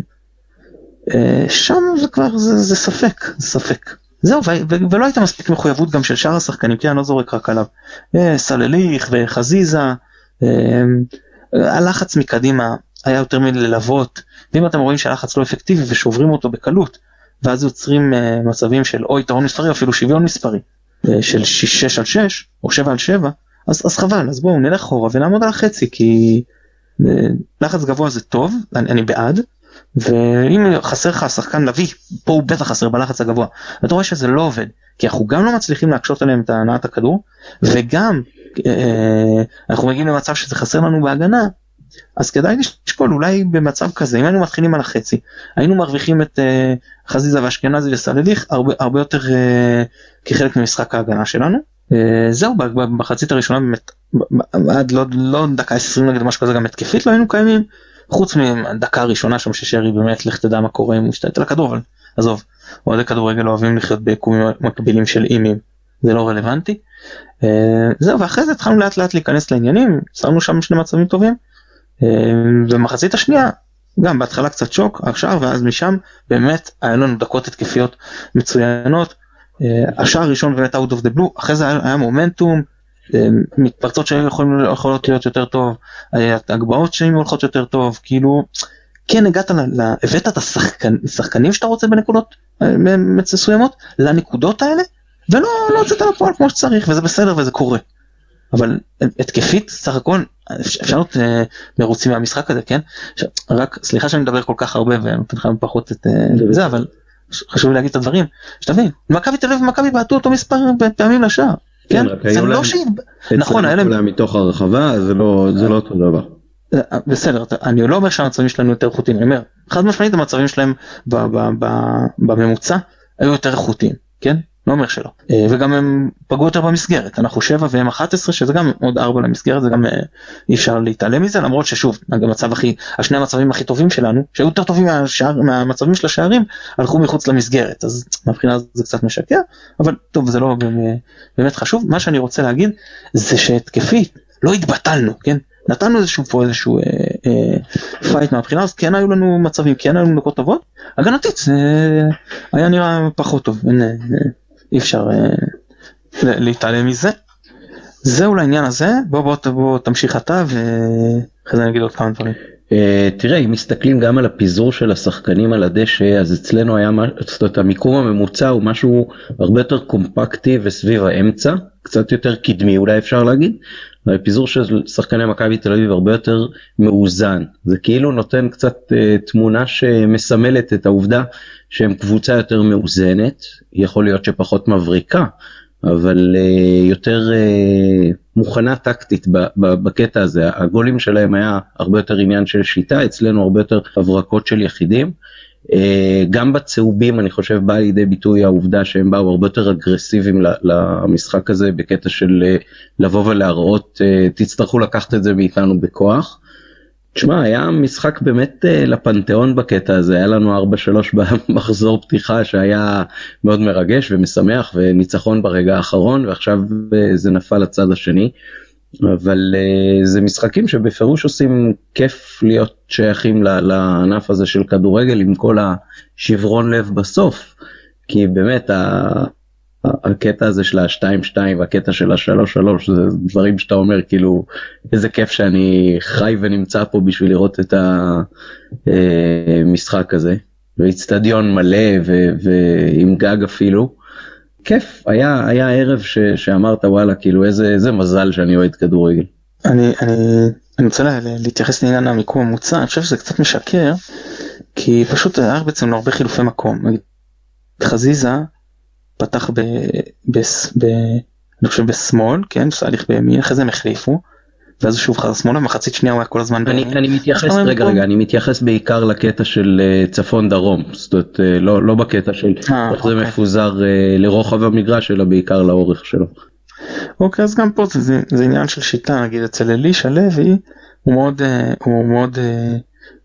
[SPEAKER 1] אה, שם זה כבר זה, זה ספק זה ספק זהו ו- ו- ולא הייתה מספיק מחויבות גם של שאר השחקנים כי אני לא זורק רק עליו אה, סלליך וחזיזה אה, הלחץ מקדימה היה יותר מללוות ואם אתם רואים שהלחץ לא אפקטיבי ושוברים אותו בקלות ואז יוצרים מצבים של או יתרון מספרי אפילו שוויון מספרי של 6 על 6 או 7 על 7 אז, אז חבל אז בואו נלך אחורה ונעמוד על החצי כי לחץ גבוה זה טוב, אני, אני בעד, ואם חסר לך שחקן לביא, פה הוא בטח חסר בלחץ הגבוה, אתה רואה שזה לא עובד, כי אנחנו גם לא מצליחים להקשות עליהם את הנעת הכדור, וגם אה, אנחנו מגיעים למצב שזה חסר לנו בהגנה, אז כדאי לשקול אולי במצב כזה, אם היינו מתחילים על החצי, היינו מרוויחים את אה, חזיזה ואשכנזי וסלליך הרבה, הרבה יותר אה, כחלק ממשחק ההגנה שלנו. אה, זהו במחצית הראשונה באמת עד לא, לא דקה 20 נגד משהו כזה גם התקפית לא היינו קיימים חוץ מדקה הראשונה שם ששרי באמת לך תדע מה קורה אם הוא השתלט על הכדור אבל עזוב אוהדי כדורגל אוהבים לחיות ביקומים מקבילים של אימים זה לא רלוונטי. אה, זהו ואחרי זה התחלנו לאט לאט להיכנס לעניינים שמנו שם שני מצבים טובים. במחצית אה, השנייה גם בהתחלה קצת שוק עכשיו ואז משם באמת היה לנו דקות התקפיות מצוינות השער הראשון באמת out of the blue, אחרי זה היה, מומנטום, מתפרצות שיכולות להיות יותר טוב, הגבהות שהן הולכות יותר טוב, כאילו, כן הגעת, ל, הבאת את השחקנים שאתה רוצה בנקודות מסוימות, לנקודות האלה, ולא לא הוצאת לפועל כמו שצריך, וזה בסדר וזה קורה. אבל התקפית סך הכל אפשר להיות אה, מרוצים מהמשחק הזה כן? רק סליחה שאני מדבר כל כך הרבה ונותן לך פחות את אה, זה אבל חשוב להגיד את הדברים. שתבין מכבי תל אביב ומכבי בעטו אותו מספר פעמים לשער כן זה לא שהיא
[SPEAKER 3] נכון היה להם מתוך הרחבה זה לא זה לא אותו דבר.
[SPEAKER 1] אה, בסדר אני לא אומר שהמצבים שלנו יותר איכותיים אני אומר חד משמעית המצבים שלהם בממוצע היו יותר איכותיים כן לא אומר שלא. אה, וגם הם פגעו יותר במסגרת, אנחנו 7 והם 11 שזה גם עוד 4 למסגרת, זה גם אה, אי אפשר להתעלם מזה למרות ששוב, המצב הכי, השני המצבים הכי טובים שלנו, שהיו יותר טובים מהשאר, מהמצבים של השערים, הלכו מחוץ למסגרת, אז מבחינה זה קצת משקר, אבל טוב זה לא באמת חשוב, מה שאני רוצה להגיד זה שהתקפית לא התבטלנו, כן? נתנו איזשהו פה איזשהו אה, אה, פייט מהבחינה הזאת, כן היו לנו מצבים, כן היו לנו נקות טובות, הגנתית זה היה נראה פחות טוב, אין, אה, אי אפשר אה, להתעלם מזה. זהו לעניין הזה, בוא בוא בוא תמשיך אתה ואחרי זה אני אגיד עוד כמה דברים.
[SPEAKER 2] Uh, תראה אם מסתכלים גם על הפיזור של השחקנים על הדשא אז אצלנו היה זאת אומרת המיקום הממוצע הוא משהו הרבה יותר קומפקטי וסביב האמצע קצת יותר קדמי אולי אפשר להגיד. הפיזור של שחקני מכבי תל אביב הרבה יותר מאוזן זה כאילו נותן קצת uh, תמונה שמסמלת את העובדה שהם קבוצה יותר מאוזנת יכול להיות שפחות מבריקה אבל uh, יותר uh, מוכנה טקטית בקטע הזה הגולים שלהם היה הרבה יותר עניין של שיטה אצלנו הרבה יותר הברקות של יחידים. Uh, גם בצהובים אני חושב בא לידי ביטוי העובדה שהם באו הרבה יותר אגרסיביים למשחק הזה בקטע של uh, לבוא ולהראות uh, תצטרכו לקחת את זה מאיתנו בכוח. תשמע, היה משחק באמת לפנתיאון בקטע הזה, היה לנו 4-3 במחזור פתיחה שהיה מאוד מרגש ומשמח וניצחון ברגע האחרון ועכשיו זה נפל לצד השני. אבל uh, זה משחקים שבפירוש עושים כיף להיות שייכים לענף הזה של כדורגל עם כל השברון לב בסוף. כי באמת הקטע הזה של ה-2-2 והקטע של ה-3-3 זה דברים שאתה אומר כאילו איזה כיף שאני חי ונמצא פה בשביל לראות את המשחק הזה. ואיצטדיון מלא ועם גג אפילו. כיף היה היה ערב ש, שאמרת וואלה כאילו איזה איזה מזל שאני אוהד כדורגל.
[SPEAKER 1] אני אני אני רוצה להתייחס לעניין המיקום המוצע אני חושב שזה קצת משקר כי פשוט היה בעצם הרבה חילופי מקום. חזיזה פתח ב... ב... ב... אני חושב בשמאל, כן, סליח בימין, אחרי זה הם החליפו. ואז הוא שוב חזר שמאלה, מחצית שנייה הוא היה כל הזמן...
[SPEAKER 2] אני, אני מתייחס, רגע רגע, אני מתייחס בעיקר לקטע של uh, צפון דרום, זאת אומרת uh, לא, לא בקטע של 아, אה, איך אוקיי. זה מפוזר uh, לרוחב המגרש, אלא בעיקר לאורך שלו.
[SPEAKER 1] אוקיי, אז גם פה זה, זה, זה עניין של שיטה, נגיד אצל אלישע לוי, הוא מאוד, הוא מאוד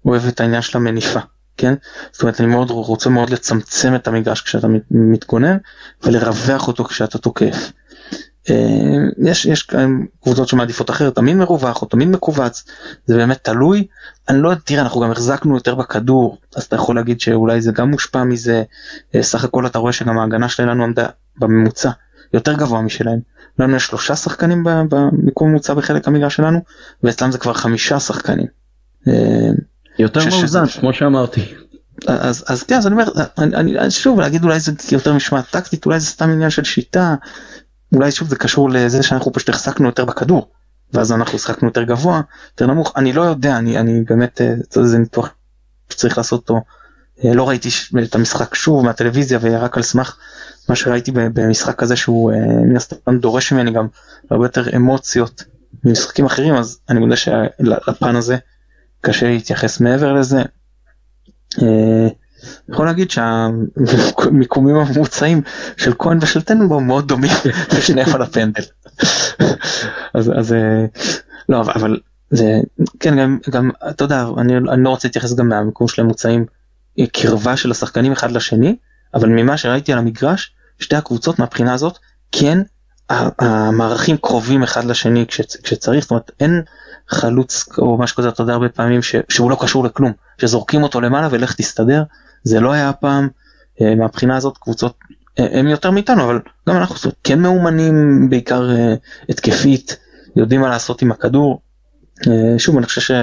[SPEAKER 1] אוהב את העניין של המניפה. כן? זאת אומרת אני מאוד רוצה מאוד לצמצם את המגרש כשאתה מתגונן ולרווח אותו כשאתה תוקף. אה, יש יש קבוצות שמעדיפות אחרת תמיד מרווח או תמיד מכווץ זה באמת תלוי אני לא יודע תראה אנחנו גם החזקנו יותר בכדור אז אתה יכול להגיד שאולי זה גם מושפע מזה אה, סך הכל אתה רואה שגם ההגנה שלנו עמדה בממוצע יותר גבוה משלהם. לנו יש שלושה שחקנים במיקום ממוצע בחלק המגרש שלנו ואצלם זה כבר חמישה שחקנים.
[SPEAKER 2] אה, יותר מאוזן כמו שאמרתי.
[SPEAKER 1] אז אז כן אז אני אומר אני, אני שוב להגיד אולי זה יותר משמעת טקטית אולי זה סתם עניין של שיטה אולי שוב זה קשור לזה שאנחנו פשוט החזקנו יותר בכדור ואז אנחנו השחקנו יותר גבוה יותר נמוך אני לא יודע אני אני באמת אה, זה ניתוח שצריך לעשות אותו אה, לא ראיתי את המשחק שוב מהטלוויזיה ורק על סמך מה שראיתי במשחק כזה שהוא אה, מן הסתם דורש ממני גם הרבה יותר אמוציות ממשחקים אחרים אז אני מודה שלפן הזה קשה להתייחס מעבר לזה. אה, יכול להגיד שהמיקומים הממוצעים של כהן ושל טננבאום מאוד דומים ושניהם על הפנדל. אז, אז אה, לא אבל זה כן גם, גם אתה יודע אני, אני לא רוצה להתייחס גם מהמיקום של הממוצעים קרבה של השחקנים אחד לשני אבל ממה שראיתי על המגרש שתי הקבוצות מהבחינה הזאת כן המערכים קרובים אחד לשני כשצריך זאת אומרת אין חלוץ או משהו כזה אתה יודע הרבה פעמים ש, שהוא לא קשור לכלום שזורקים אותו למעלה ולך תסתדר זה לא היה הפעם אה, מהבחינה הזאת קבוצות אה, הם יותר מאיתנו אבל גם אנחנו כן מאומנים בעיקר אה, התקפית יודעים מה לעשות עם הכדור. שוב אני חושב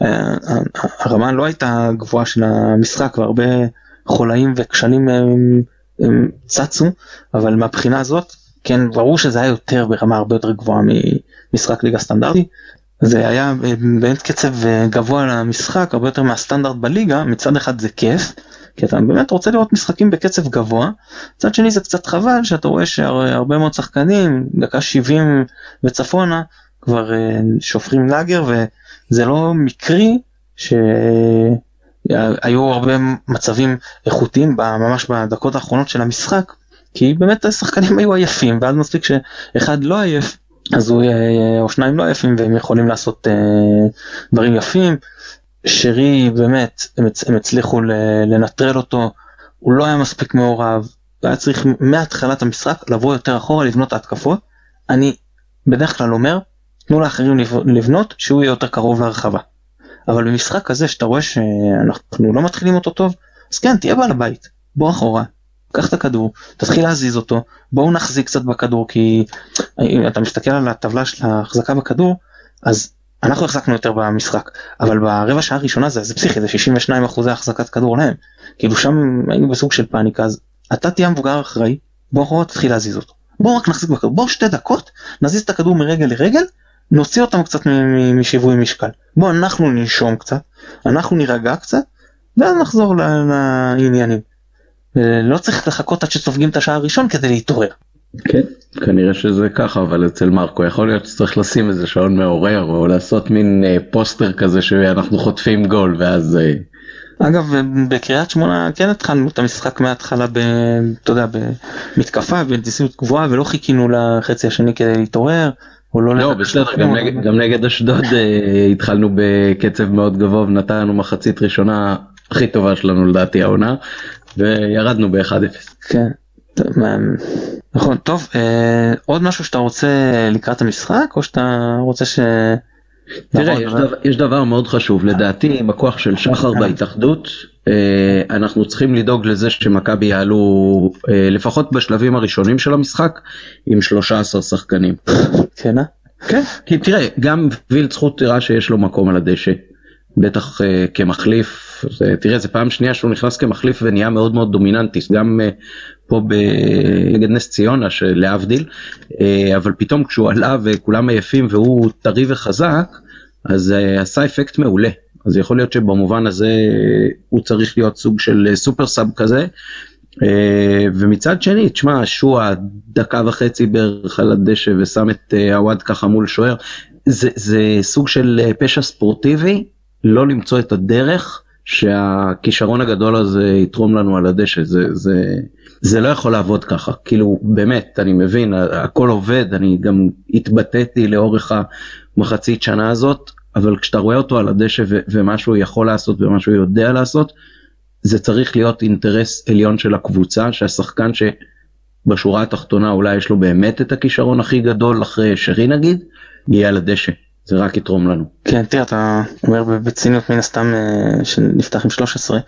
[SPEAKER 1] שהרמה לא הייתה גבוהה של המשחק והרבה חולאים וכשלים הם, הם צצו אבל מהבחינה הזאת כן ברור שזה היה יותר ברמה הרבה יותר גבוהה ממשחק ליגה סטנדרטי. זה היה באמת קצב גבוה למשחק הרבה יותר מהסטנדרט בליגה מצד אחד זה כיף כי אתה באמת רוצה לראות משחקים בקצב גבוה. מצד שני זה קצת חבל שאתה רואה שהרבה מאוד שחקנים דקה 70 וצפונה כבר אה, שופכים לאגר וזה לא מקרי שהיו הרבה מצבים איכותיים ממש בדקות האחרונות של המשחק כי באמת השחקנים היו עייפים ואז מספיק שאחד לא עייף אז הוא או שניים לא עייפים והם יכולים לעשות אה, דברים יפים. שרי באמת הם, הם הצליחו לנטרל אותו. הוא לא היה מספיק מעורב. היה צריך מהתחלת המשחק לבוא יותר אחורה לבנות ההתקפות אני בדרך כלל אומר תנו לאחרים לבנות שהוא יהיה יותר קרוב לרחבה. אבל במשחק כזה שאתה רואה שאנחנו לא מתחילים אותו טוב אז כן תהיה בעל הבית. בוא אחורה קח את הכדור תתחיל להזיז אותו בואו נחזיק קצת בכדור כי אם אתה מסתכל על הטבלה של ההחזקה בכדור אז אנחנו החזקנו יותר במשחק אבל ברבע שעה הראשונה זה, זה פסיכי זה 62 אחוזי החזקת כדור להם. כאילו שם היינו בסוג של פאניקה אז אתה תהיה מבוגר אחראי בוא אחורה תתחיל להזיז אותו. בוא רק נחזיק בכדור בוא שתי דקות נזיז את הכדור מרגל לרגל נוציא אותם קצת משיווי משקל. בוא אנחנו ננשום קצת אנחנו נירגע קצת ואז נחזור לעניינים. לא צריך לחכות עד שסופגים את השעה הראשון כדי להתעורר.
[SPEAKER 2] כן, כנראה שזה ככה, אבל אצל מרקו יכול להיות שצריך לשים איזה שעון מעורר או לעשות מין אה, פוסטר כזה שאנחנו חוטפים גול ואז... אה...
[SPEAKER 1] אגב בקריית שמונה כן התחלנו את המשחק מההתחלה ב... אתה יודע, במתקפה באינטנסיביות גבוהה ולא חיכינו לחצי השני כדי להתעורר. לא,
[SPEAKER 2] לא בסדר גם נגד, גם נגד אשדוד אה, התחלנו בקצב מאוד גבוה ונתנו מחצית ראשונה הכי טובה שלנו לדעתי העונה וירדנו ב-1-0.
[SPEAKER 1] כן. נכון טוב אה, עוד משהו שאתה רוצה לקראת המשחק או שאתה רוצה ש...
[SPEAKER 2] תראה יש דבר, יש דבר מאוד חשוב לדעתי עם הכוח של שחר אה. בהתאחדות אה, אנחנו צריכים לדאוג לזה שמכבי יעלו אה, לפחות בשלבים הראשונים של המשחק עם 13 שחקנים.
[SPEAKER 1] כן?
[SPEAKER 2] כן כי תראה גם וילצחוט הראה שיש לו מקום על הדשא בטח uh, כמחליף, זה, תראה זה פעם שנייה שהוא נכנס כמחליף ונהיה מאוד מאוד דומיננטי, גם uh, פה נגד נס ציונה שלהבדיל, uh, אבל פתאום כשהוא עלה וכולם עייפים והוא טרי וחזק, אז uh, עשה אפקט מעולה. אז יכול להיות שבמובן הזה הוא צריך להיות סוג של סופר סאב כזה. Uh, ומצד שני, תשמע, שועה דקה וחצי בערך על הדשא ושם את עווד ככה מול שוער, זה, זה סוג של פשע ספורטיבי לא למצוא את הדרך שהכישרון הגדול הזה יתרום לנו על הדשא זה זה זה לא יכול לעבוד ככה כאילו באמת אני מבין הכל עובד אני גם התבטאתי לאורך המחצית שנה הזאת אבל כשאתה רואה אותו על הדשא ומה שהוא יכול לעשות ומה שהוא יודע לעשות זה צריך להיות אינטרס עליון של הקבוצה שהשחקן שבשורה התחתונה אולי יש לו באמת את הכישרון הכי גדול אחרי שרי נגיד יהיה על הדשא. זה רק יתרום לנו.
[SPEAKER 1] כן תראה אתה אומר בציניות מן הסתם אה, שנפתח עם 13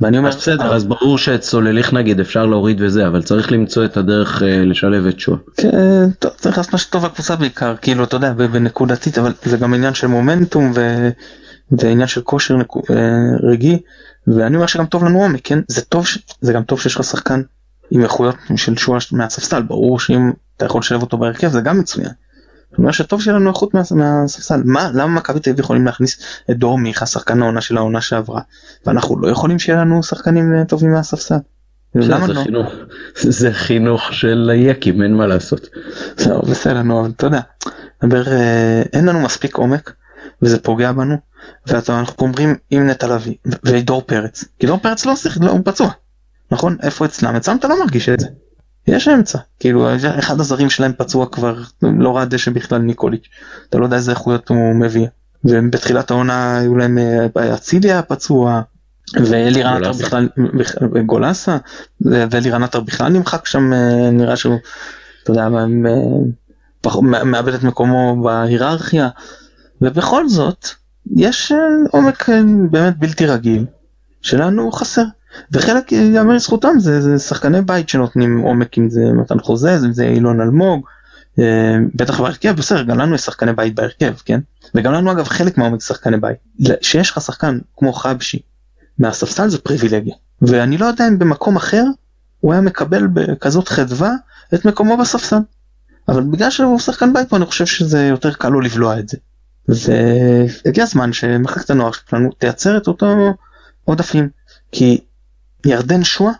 [SPEAKER 1] ואני אומר
[SPEAKER 2] בסדר אז ברור שאת סולליך נגיד אפשר להוריד וזה אבל צריך למצוא את הדרך אה, לשלב את שואה.
[SPEAKER 1] כן טוב, צריך לעשות משהו טוב לקבוצה בעיקר כאילו אתה יודע בנקודתית אבל זה גם עניין של מומנטום ו... ועניין של כושר נקו... אה, רגעי ואני אומר שגם טוב לנו עומק כן זה טוב ש... זה גם טוב שיש לך שחקן עם איכויות של שואה מהספסל ברור שאם אתה יכול לשלב אותו בהרכב זה גם מצוין. אומר שטוב שיהיה לנו איכות מהספסל מה למה מכבי תל אביב יכולים להכניס את דור מיכה שחקן העונה של העונה שעברה ואנחנו לא יכולים שיהיה לנו שחקנים אה, טובים מהספסל.
[SPEAKER 2] למה לא? חינוך, זה חינוך של היקים אין מה לעשות.
[SPEAKER 1] זהו בסדר נו אבל אתה יודע. דבר, אה, אין לנו מספיק עומק וזה פוגע בנו ואנחנו אומרים עם נטע לביא ודור פרץ כי דור פרץ לא שיחק לא הוא פצוע נכון איפה אצלם אצלם אתה לא מרגיש את זה. יש אמצע. כאילו אחד הזרים שלהם פצוע כבר לא ראה דשא בכלל ניקוליץ' אתה לא יודע איזה איכויות הוא מביא. ובתחילת העונה היו להם אה, אצילי היה פצוע ואלי רנטר בכלל גולסה ואלי רנטר בכלל נמחק שם אה, נראה שהוא אתה יודע מאבד את מקומו בהיררכיה. ובכל זאת יש אה, עומק באמת בלתי רגיל. שלנו חסר וחלק יאמר לזכותם זה, זה שחקני בית שנותנים עומק אם זה מתן חוזז אם זה אילון אלמוג אה, בטח בהרכב בסדר גם לנו יש שחקני בית בהרכב כן וגם לנו אגב חלק מהעומק שחקני בית שיש לך שחקן כמו חבשי מהספסל זה פריבילגיה ואני לא יודע אם במקום אחר הוא היה מקבל בכזאת חדווה את מקומו בספסל. אבל בגלל שהוא שחקן בית פה אני חושב שזה יותר קל לו לבלוע את זה. והגיע הזמן שמחלקת הנוער שלנו תייצר את אותו עודפים כי ירדן שואה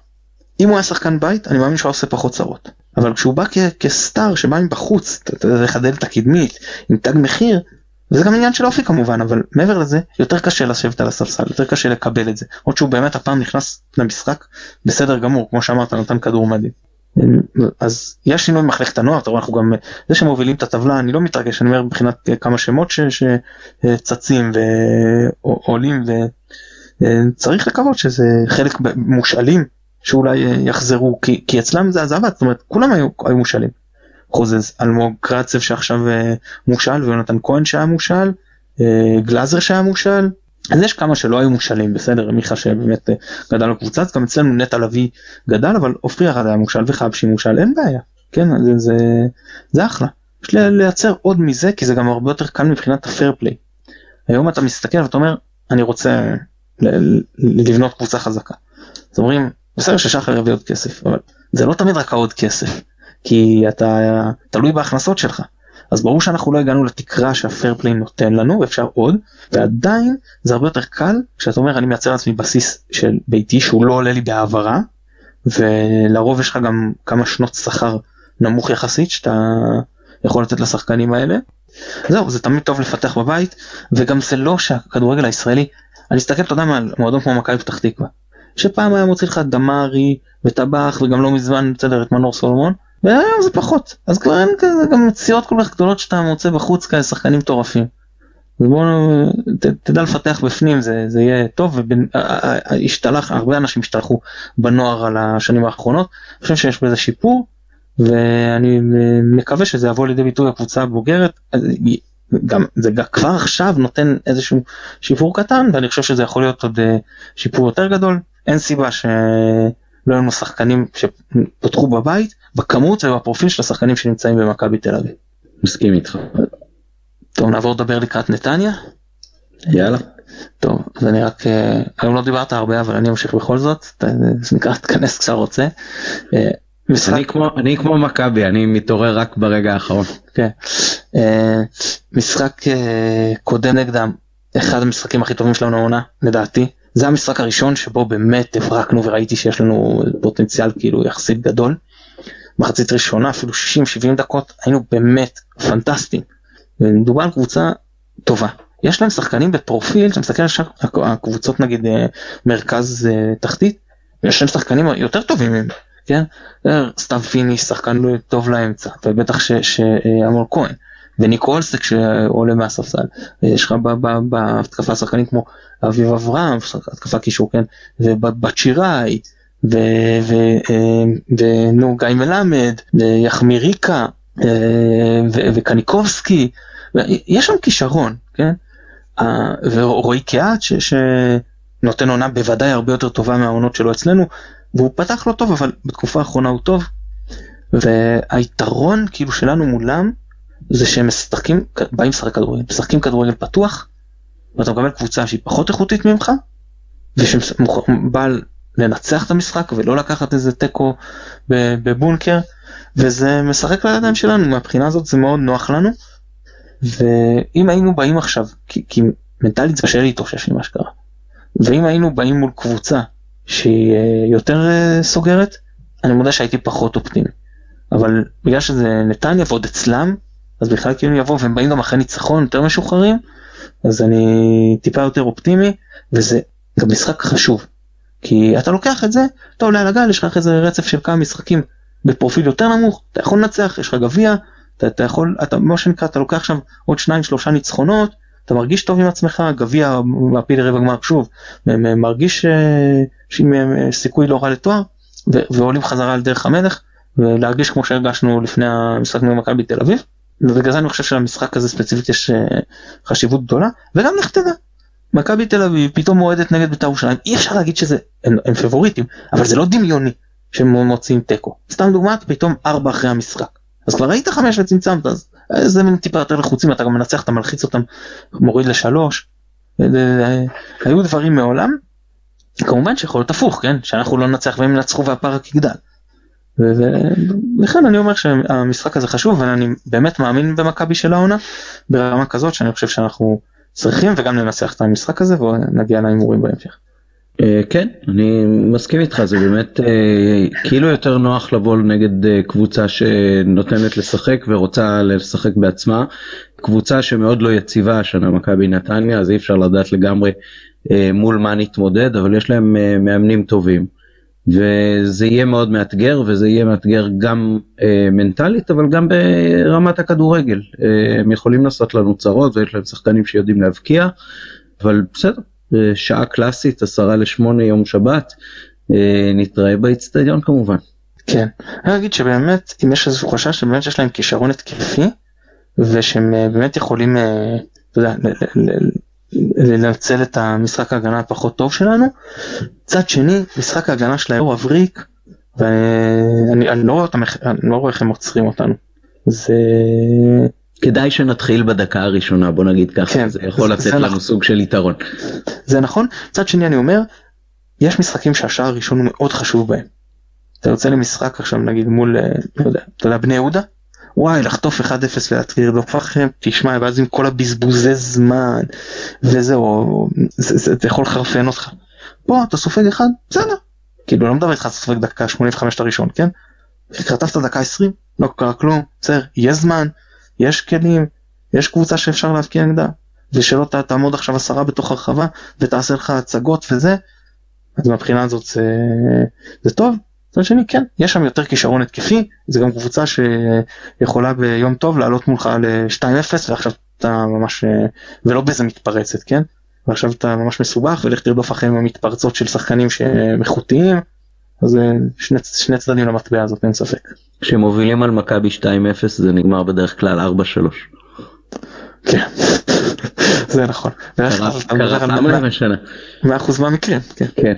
[SPEAKER 1] אם הוא היה שחקן בית אני מאמין שהוא עושה פחות צרות אבל כשהוא בא כסטאר שבא מבחוץ דרך הדלת הקדמית עם תג מחיר וזה גם עניין של אופי כמובן אבל מעבר לזה יותר קשה לשבת על הספסל יותר קשה לקבל את זה עוד שהוא באמת הפעם נכנס למשחק בסדר גמור כמו שאמרת נתן כדור מדהים. אז יש שינוי במחלקת הנוער, אתה רואה אנחנו גם זה שמובילים את הטבלה אני לא מתרגש אני אומר מבחינת כמה שמות שצצים ועולים וצריך לקוות שזה חלק מושאלים שאולי יחזרו כי, כי אצלם זה אז עבד זאת אומרת כולם היו, היו מושאלים. חוזז אלמוג קרצב שעכשיו מושאל ויונתן כהן שהיה מושאל גלאזר שהיה מושאל אז יש כמה שלא היו מושאלים בסדר מיכה שבאמת גדל בקבוצה גם אצלנו נטע לביא גדל אבל עופרי ארד היה מושאל וחבשי מושאל אין בעיה כן זה, זה, זה אחלה יש לייצר עוד מזה כי זה גם הרבה יותר קל מבחינת הפייר פליי. היום אתה מסתכל ואתה אומר אני רוצה לבנות קבוצה חזקה. אז אומרים בסדר ששחר יביא עוד כסף אבל זה לא תמיד רק העוד כסף כי אתה תלוי בהכנסות שלך. אז ברור שאנחנו לא הגענו לתקרה שהפייר פליי נותן לנו אפשר עוד ועדיין זה הרבה יותר קל כשאתה אומר אני מייצר לעצמי בסיס של ביתי שהוא לא עולה לי בהעברה ולרוב יש לך גם כמה שנות שכר נמוך יחסית שאתה יכול לתת לשחקנים האלה. זהו זה תמיד טוב לפתח בבית וגם זה לא שהכדורגל הישראלי אני מסתכל אתה יודע מה על מועדון כמו מכבי פתח תקווה שפעם היה מוציא לך דמארי וטבח וגם לא מזמן בסדר את מנור סולומון והיום זה פחות. אז כבר אין כזה גם מציאות כל כך גדולות שאתה מוצא בחוץ כאלה שחקנים מטורפים. אז בואו תדע לפתח בפנים זה, זה יהיה טוב והשתלח הרבה אנשים השתלחו בנוער על השנים האחרונות. אני חושב שיש בזה שיפור ואני מקווה שזה יבוא לידי ביטוי הקבוצה הבוגרת גם זה כבר עכשיו נותן איזשהו שיפור קטן ואני חושב שזה יכול להיות עוד אה, שיפור יותר גדול אין סיבה ש... לא היו לנו שחקנים שפותחו בבית בכמות ובפרופיל של השחקנים שנמצאים במכבי תל אביב.
[SPEAKER 2] מסכים איתך.
[SPEAKER 1] טוב נעבור לדבר לקראת נתניה.
[SPEAKER 2] יאללה.
[SPEAKER 1] טוב אז אני רק אה, היום לא דיברת הרבה אבל אני אמשיך בכל זאת זה נקרא תכנס כשאתה רוצה.
[SPEAKER 2] משחק... אני כמו אני כמו מכבי אני מתעורר רק ברגע האחרון.
[SPEAKER 1] כן. אה, משחק קודם נגדם אחד המשחקים הכי טובים שלנו העונה לדעתי זה המשחק הראשון שבו באמת הברקנו וראיתי שיש לנו פוטנציאל כאילו יחסית גדול. מחצית ראשונה אפילו 60-70 דקות היינו באמת פנטסטיים. מדובר על קבוצה טובה. יש להם שחקנים בפרופיל, אתה מסתכל על הקבוצות נגיד אה, מרכז תחתית, יש להם שחקנים יותר טובים כן? אה, סתיו פיניש שחקן לא טוב לאמצע, ובטח שאמור כהן. וניקולסק שעולה מהספסל, יש לך בהתקפה שחקנים כמו אביב אברהם, התקפה קישור כן, ובת שיראי, ונו גיא מלמד, יחמיריקה, וקניקובסקי, יש שם כישרון, כן, ורועי קיאט שנותן עונה בוודאי הרבה יותר טובה מהעונות שלו אצלנו, והוא פתח לא טוב אבל בתקופה האחרונה הוא טוב, והיתרון כאילו שלנו מולם זה שהם משחקים, באים לשחק כדורגל, משחקים כדורגל פתוח, ואתה מקבל קבוצה שהיא פחות איכותית ממך, ושבא לנצח את המשחק ולא לקחת איזה תיקו בבונקר, וזה משחק לידיים שלנו, מהבחינה הזאת זה מאוד נוח לנו, ואם היינו באים עכשיו, כי, כי מנטלית זה קשה להתאושש ממה שקרה, ואם היינו באים מול קבוצה שהיא אה, יותר אה, סוגרת, אני מודה שהייתי פחות אופטימי. אבל בגלל שזה נתניה ועוד אצלם, אז בכלל כאילו יבוא והם באים גם אחרי ניצחון יותר משוחררים, אז אני טיפה יותר אופטימי, וזה גם משחק חשוב. כי אתה לוקח את זה, אתה עולה על הגל, יש לך איזה רצף של כמה משחקים בפרופיל יותר נמוך, אתה יכול לנצח, יש לך גביע, אתה, אתה יכול, אתה, מה שנקרא, אתה לוקח עכשיו עוד שניים שלושה ניצחונות, אתה מרגיש טוב עם עצמך, גביע מעפיל לרבע גמר שוב, מרגיש אה, שעם אה, סיכוי לא רע לתואר, ועולים חזרה על דרך המלך, ולהרגיש כמו שהרגשנו לפני המשחק מול מכבי תל אביב. ובגלל זה אני חושב שלמשחק הזה ספציפית יש אה, חשיבות גדולה וגם לך תדע. מכבי תל אביב פתאום מועדת נגד בית"ר ירושלים, אי אפשר להגיד שזה, הם, הם פבוריטים, אבל זה לא דמיוני שהם מוציאים תיקו. סתם דוגמא, פתאום ארבע אחרי המשחק. אז כבר ראית חמש וצמצמת, אז זה טיפה יותר לחוצים, אתה גם מנצח, אתה מלחיץ אותם, מוריד לשלוש. היו דברים מעולם, כמובן שיכול להיות הפוך, כן? שאנחנו לא ננצח והם ינצחו והפער רק יגדל. ולכן אני אומר שהמשחק הזה חשוב, אבל אני באמת מאמין במכבי של העונה, ברמה כזאת שאני חושב שאנחנו צריכים וגם ננצח את המשחק הזה ונגיע להימורים בהמשך.
[SPEAKER 2] אה, כן, אני מסכים איתך, זה באמת אה, כאילו יותר נוח לבוא נגד אה, קבוצה שנותנת לשחק ורוצה לשחק בעצמה, קבוצה שמאוד לא יציבה השנה מכבי נתניה, אז אי אפשר לדעת לגמרי מול מה נתמודד, אבל יש להם מאמנים טובים. וזה יהיה מאוד מאתגר וזה יהיה מאתגר גם אה, מנטלית אבל גם ברמת הכדורגל. אה, הם יכולים לעשות לנו צרות ויש להם שחקנים שיודעים להבקיע אבל בסדר שעה קלאסית עשרה לשמונה יום שבת אה, נתראה באיצטדיון כמובן.
[SPEAKER 1] כן אני אגיד שבאמת אם יש איזשהו חשש שבאמת יש להם כישרון התקפי ושהם אה, באמת יכולים אה, אתה יודע, לנצל את המשחק ההגנה הפחות טוב שלנו. צד שני, משחק ההגנה שלהם הוא מבריק, ואני אני לא, לא רואה איך הם עוצרים אותנו. זה...
[SPEAKER 2] כדאי שנתחיל בדקה הראשונה בוא נגיד ככה כן, זה יכול זה, לתת זה לנו נכון. סוג של יתרון.
[SPEAKER 1] זה נכון צד שני אני אומר יש משחקים שהשער הראשון הוא מאוד חשוב בהם. אתה יוצא למשחק עכשיו נגיד מול אה, לא יודע, אתה יודע בני יהודה וואי לחטוף 1-0 ולהתחיל לרדוף אחריהם תשמע ואז עם כל הבזבוזי זמן וזהו זה, זה, זה יכול לחרפן אותך. פה אתה סופג אחד בסדר כאילו לא מדבר איתך סופג דקה 85 הראשון כן. כתבת דקה 20 לא קרה כלום בסדר יש זמן יש כלים יש קבוצה שאפשר להבקיע נגדה. ושלא תעמוד עכשיו עשרה בתוך הרחבה ותעשה לך הצגות וזה. אז מהבחינה הזאת זה, זה טוב. מצד שני כן יש שם יותר כישרון התקפי. זה גם קבוצה שיכולה ביום טוב לעלות מולך ל-2-0 ועכשיו אתה ממש ולא בזה מתפרצת כן? ועכשיו אתה ממש מסובך ולך תרדוף אחריהם המתפרצות של שחקנים שהם איכותיים אז שני, שני צדדים למטבע הזאת אין ספק.
[SPEAKER 2] כשמובילים על מכבי 2-0 זה נגמר בדרך כלל 4-3.
[SPEAKER 1] כן. זה נכון.
[SPEAKER 2] קרה פעם בשנה.
[SPEAKER 1] 100% מהמקרים. כן.
[SPEAKER 2] כן.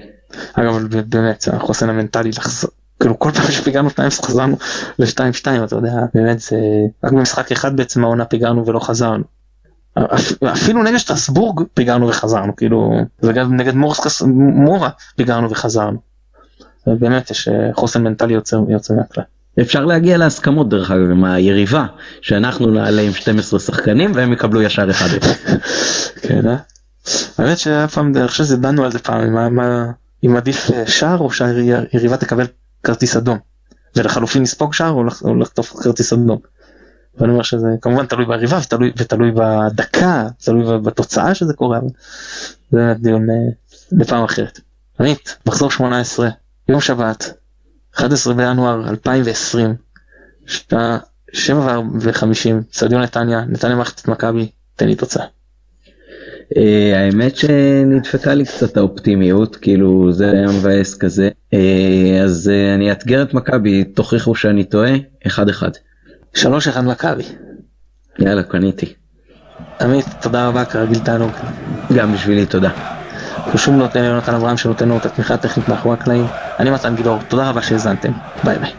[SPEAKER 1] אגב באמת החוסן המנטלי לחזור כאילו כל פעם שפיגרנו 2 חזרנו ל-2-2 אתה יודע באמת זה רק במשחק אחד בעצם העונה פיגרנו ולא חזרנו. אפילו נגד שטרסבורג פיגרנו וחזרנו כאילו וגם נגד מורסקס מורה פיגרנו וחזרנו. באמת יש אה, חוסן מנטלי יוצא, יוצא מהכלל.
[SPEAKER 2] אפשר להגיע להסכמות דרך אגב עם היריבה שאנחנו נעלה עם 12 שחקנים והם יקבלו ישר אחד.
[SPEAKER 1] כן, אה? האמת שאף פעם אני חושב שדנו על זה פעם מה, מה אם עדיף אה, שער או שהיריבה תקבל כרטיס אדום ולחלופין לספוג שער או לחטוף כרטיס אדום. ואני אומר שזה כמובן תלוי ביריבה ותלוי, ותלוי בדקה תלוי בתוצאה שזה קורה זה דיון לפעם אחרת. עמית מחזור 18 יום שבת 11 בינואר 2020 שעה 7 ו-50 סטדיון נתניה נתניה מערכת את מכבי תן לי תוצאה.
[SPEAKER 2] אה, האמת שנדפקה לי קצת האופטימיות כאילו זה היה מבאס כזה אה, אז אה, אני אאתגר את מכבי תוכיחו שאני טועה אחד אחד.
[SPEAKER 1] שלוש אחד מכבי.
[SPEAKER 2] יאללה קניתי.
[SPEAKER 1] עמית תודה רבה כרגיל תענוג.
[SPEAKER 2] גם בשבילי תודה.
[SPEAKER 1] ושום נותן ליונתן אברהם שנותן לנו את התמיכה הטכנית מאחורי הקלעים. אני מתן גילאור תודה רבה שהאזנתם ביי ביי.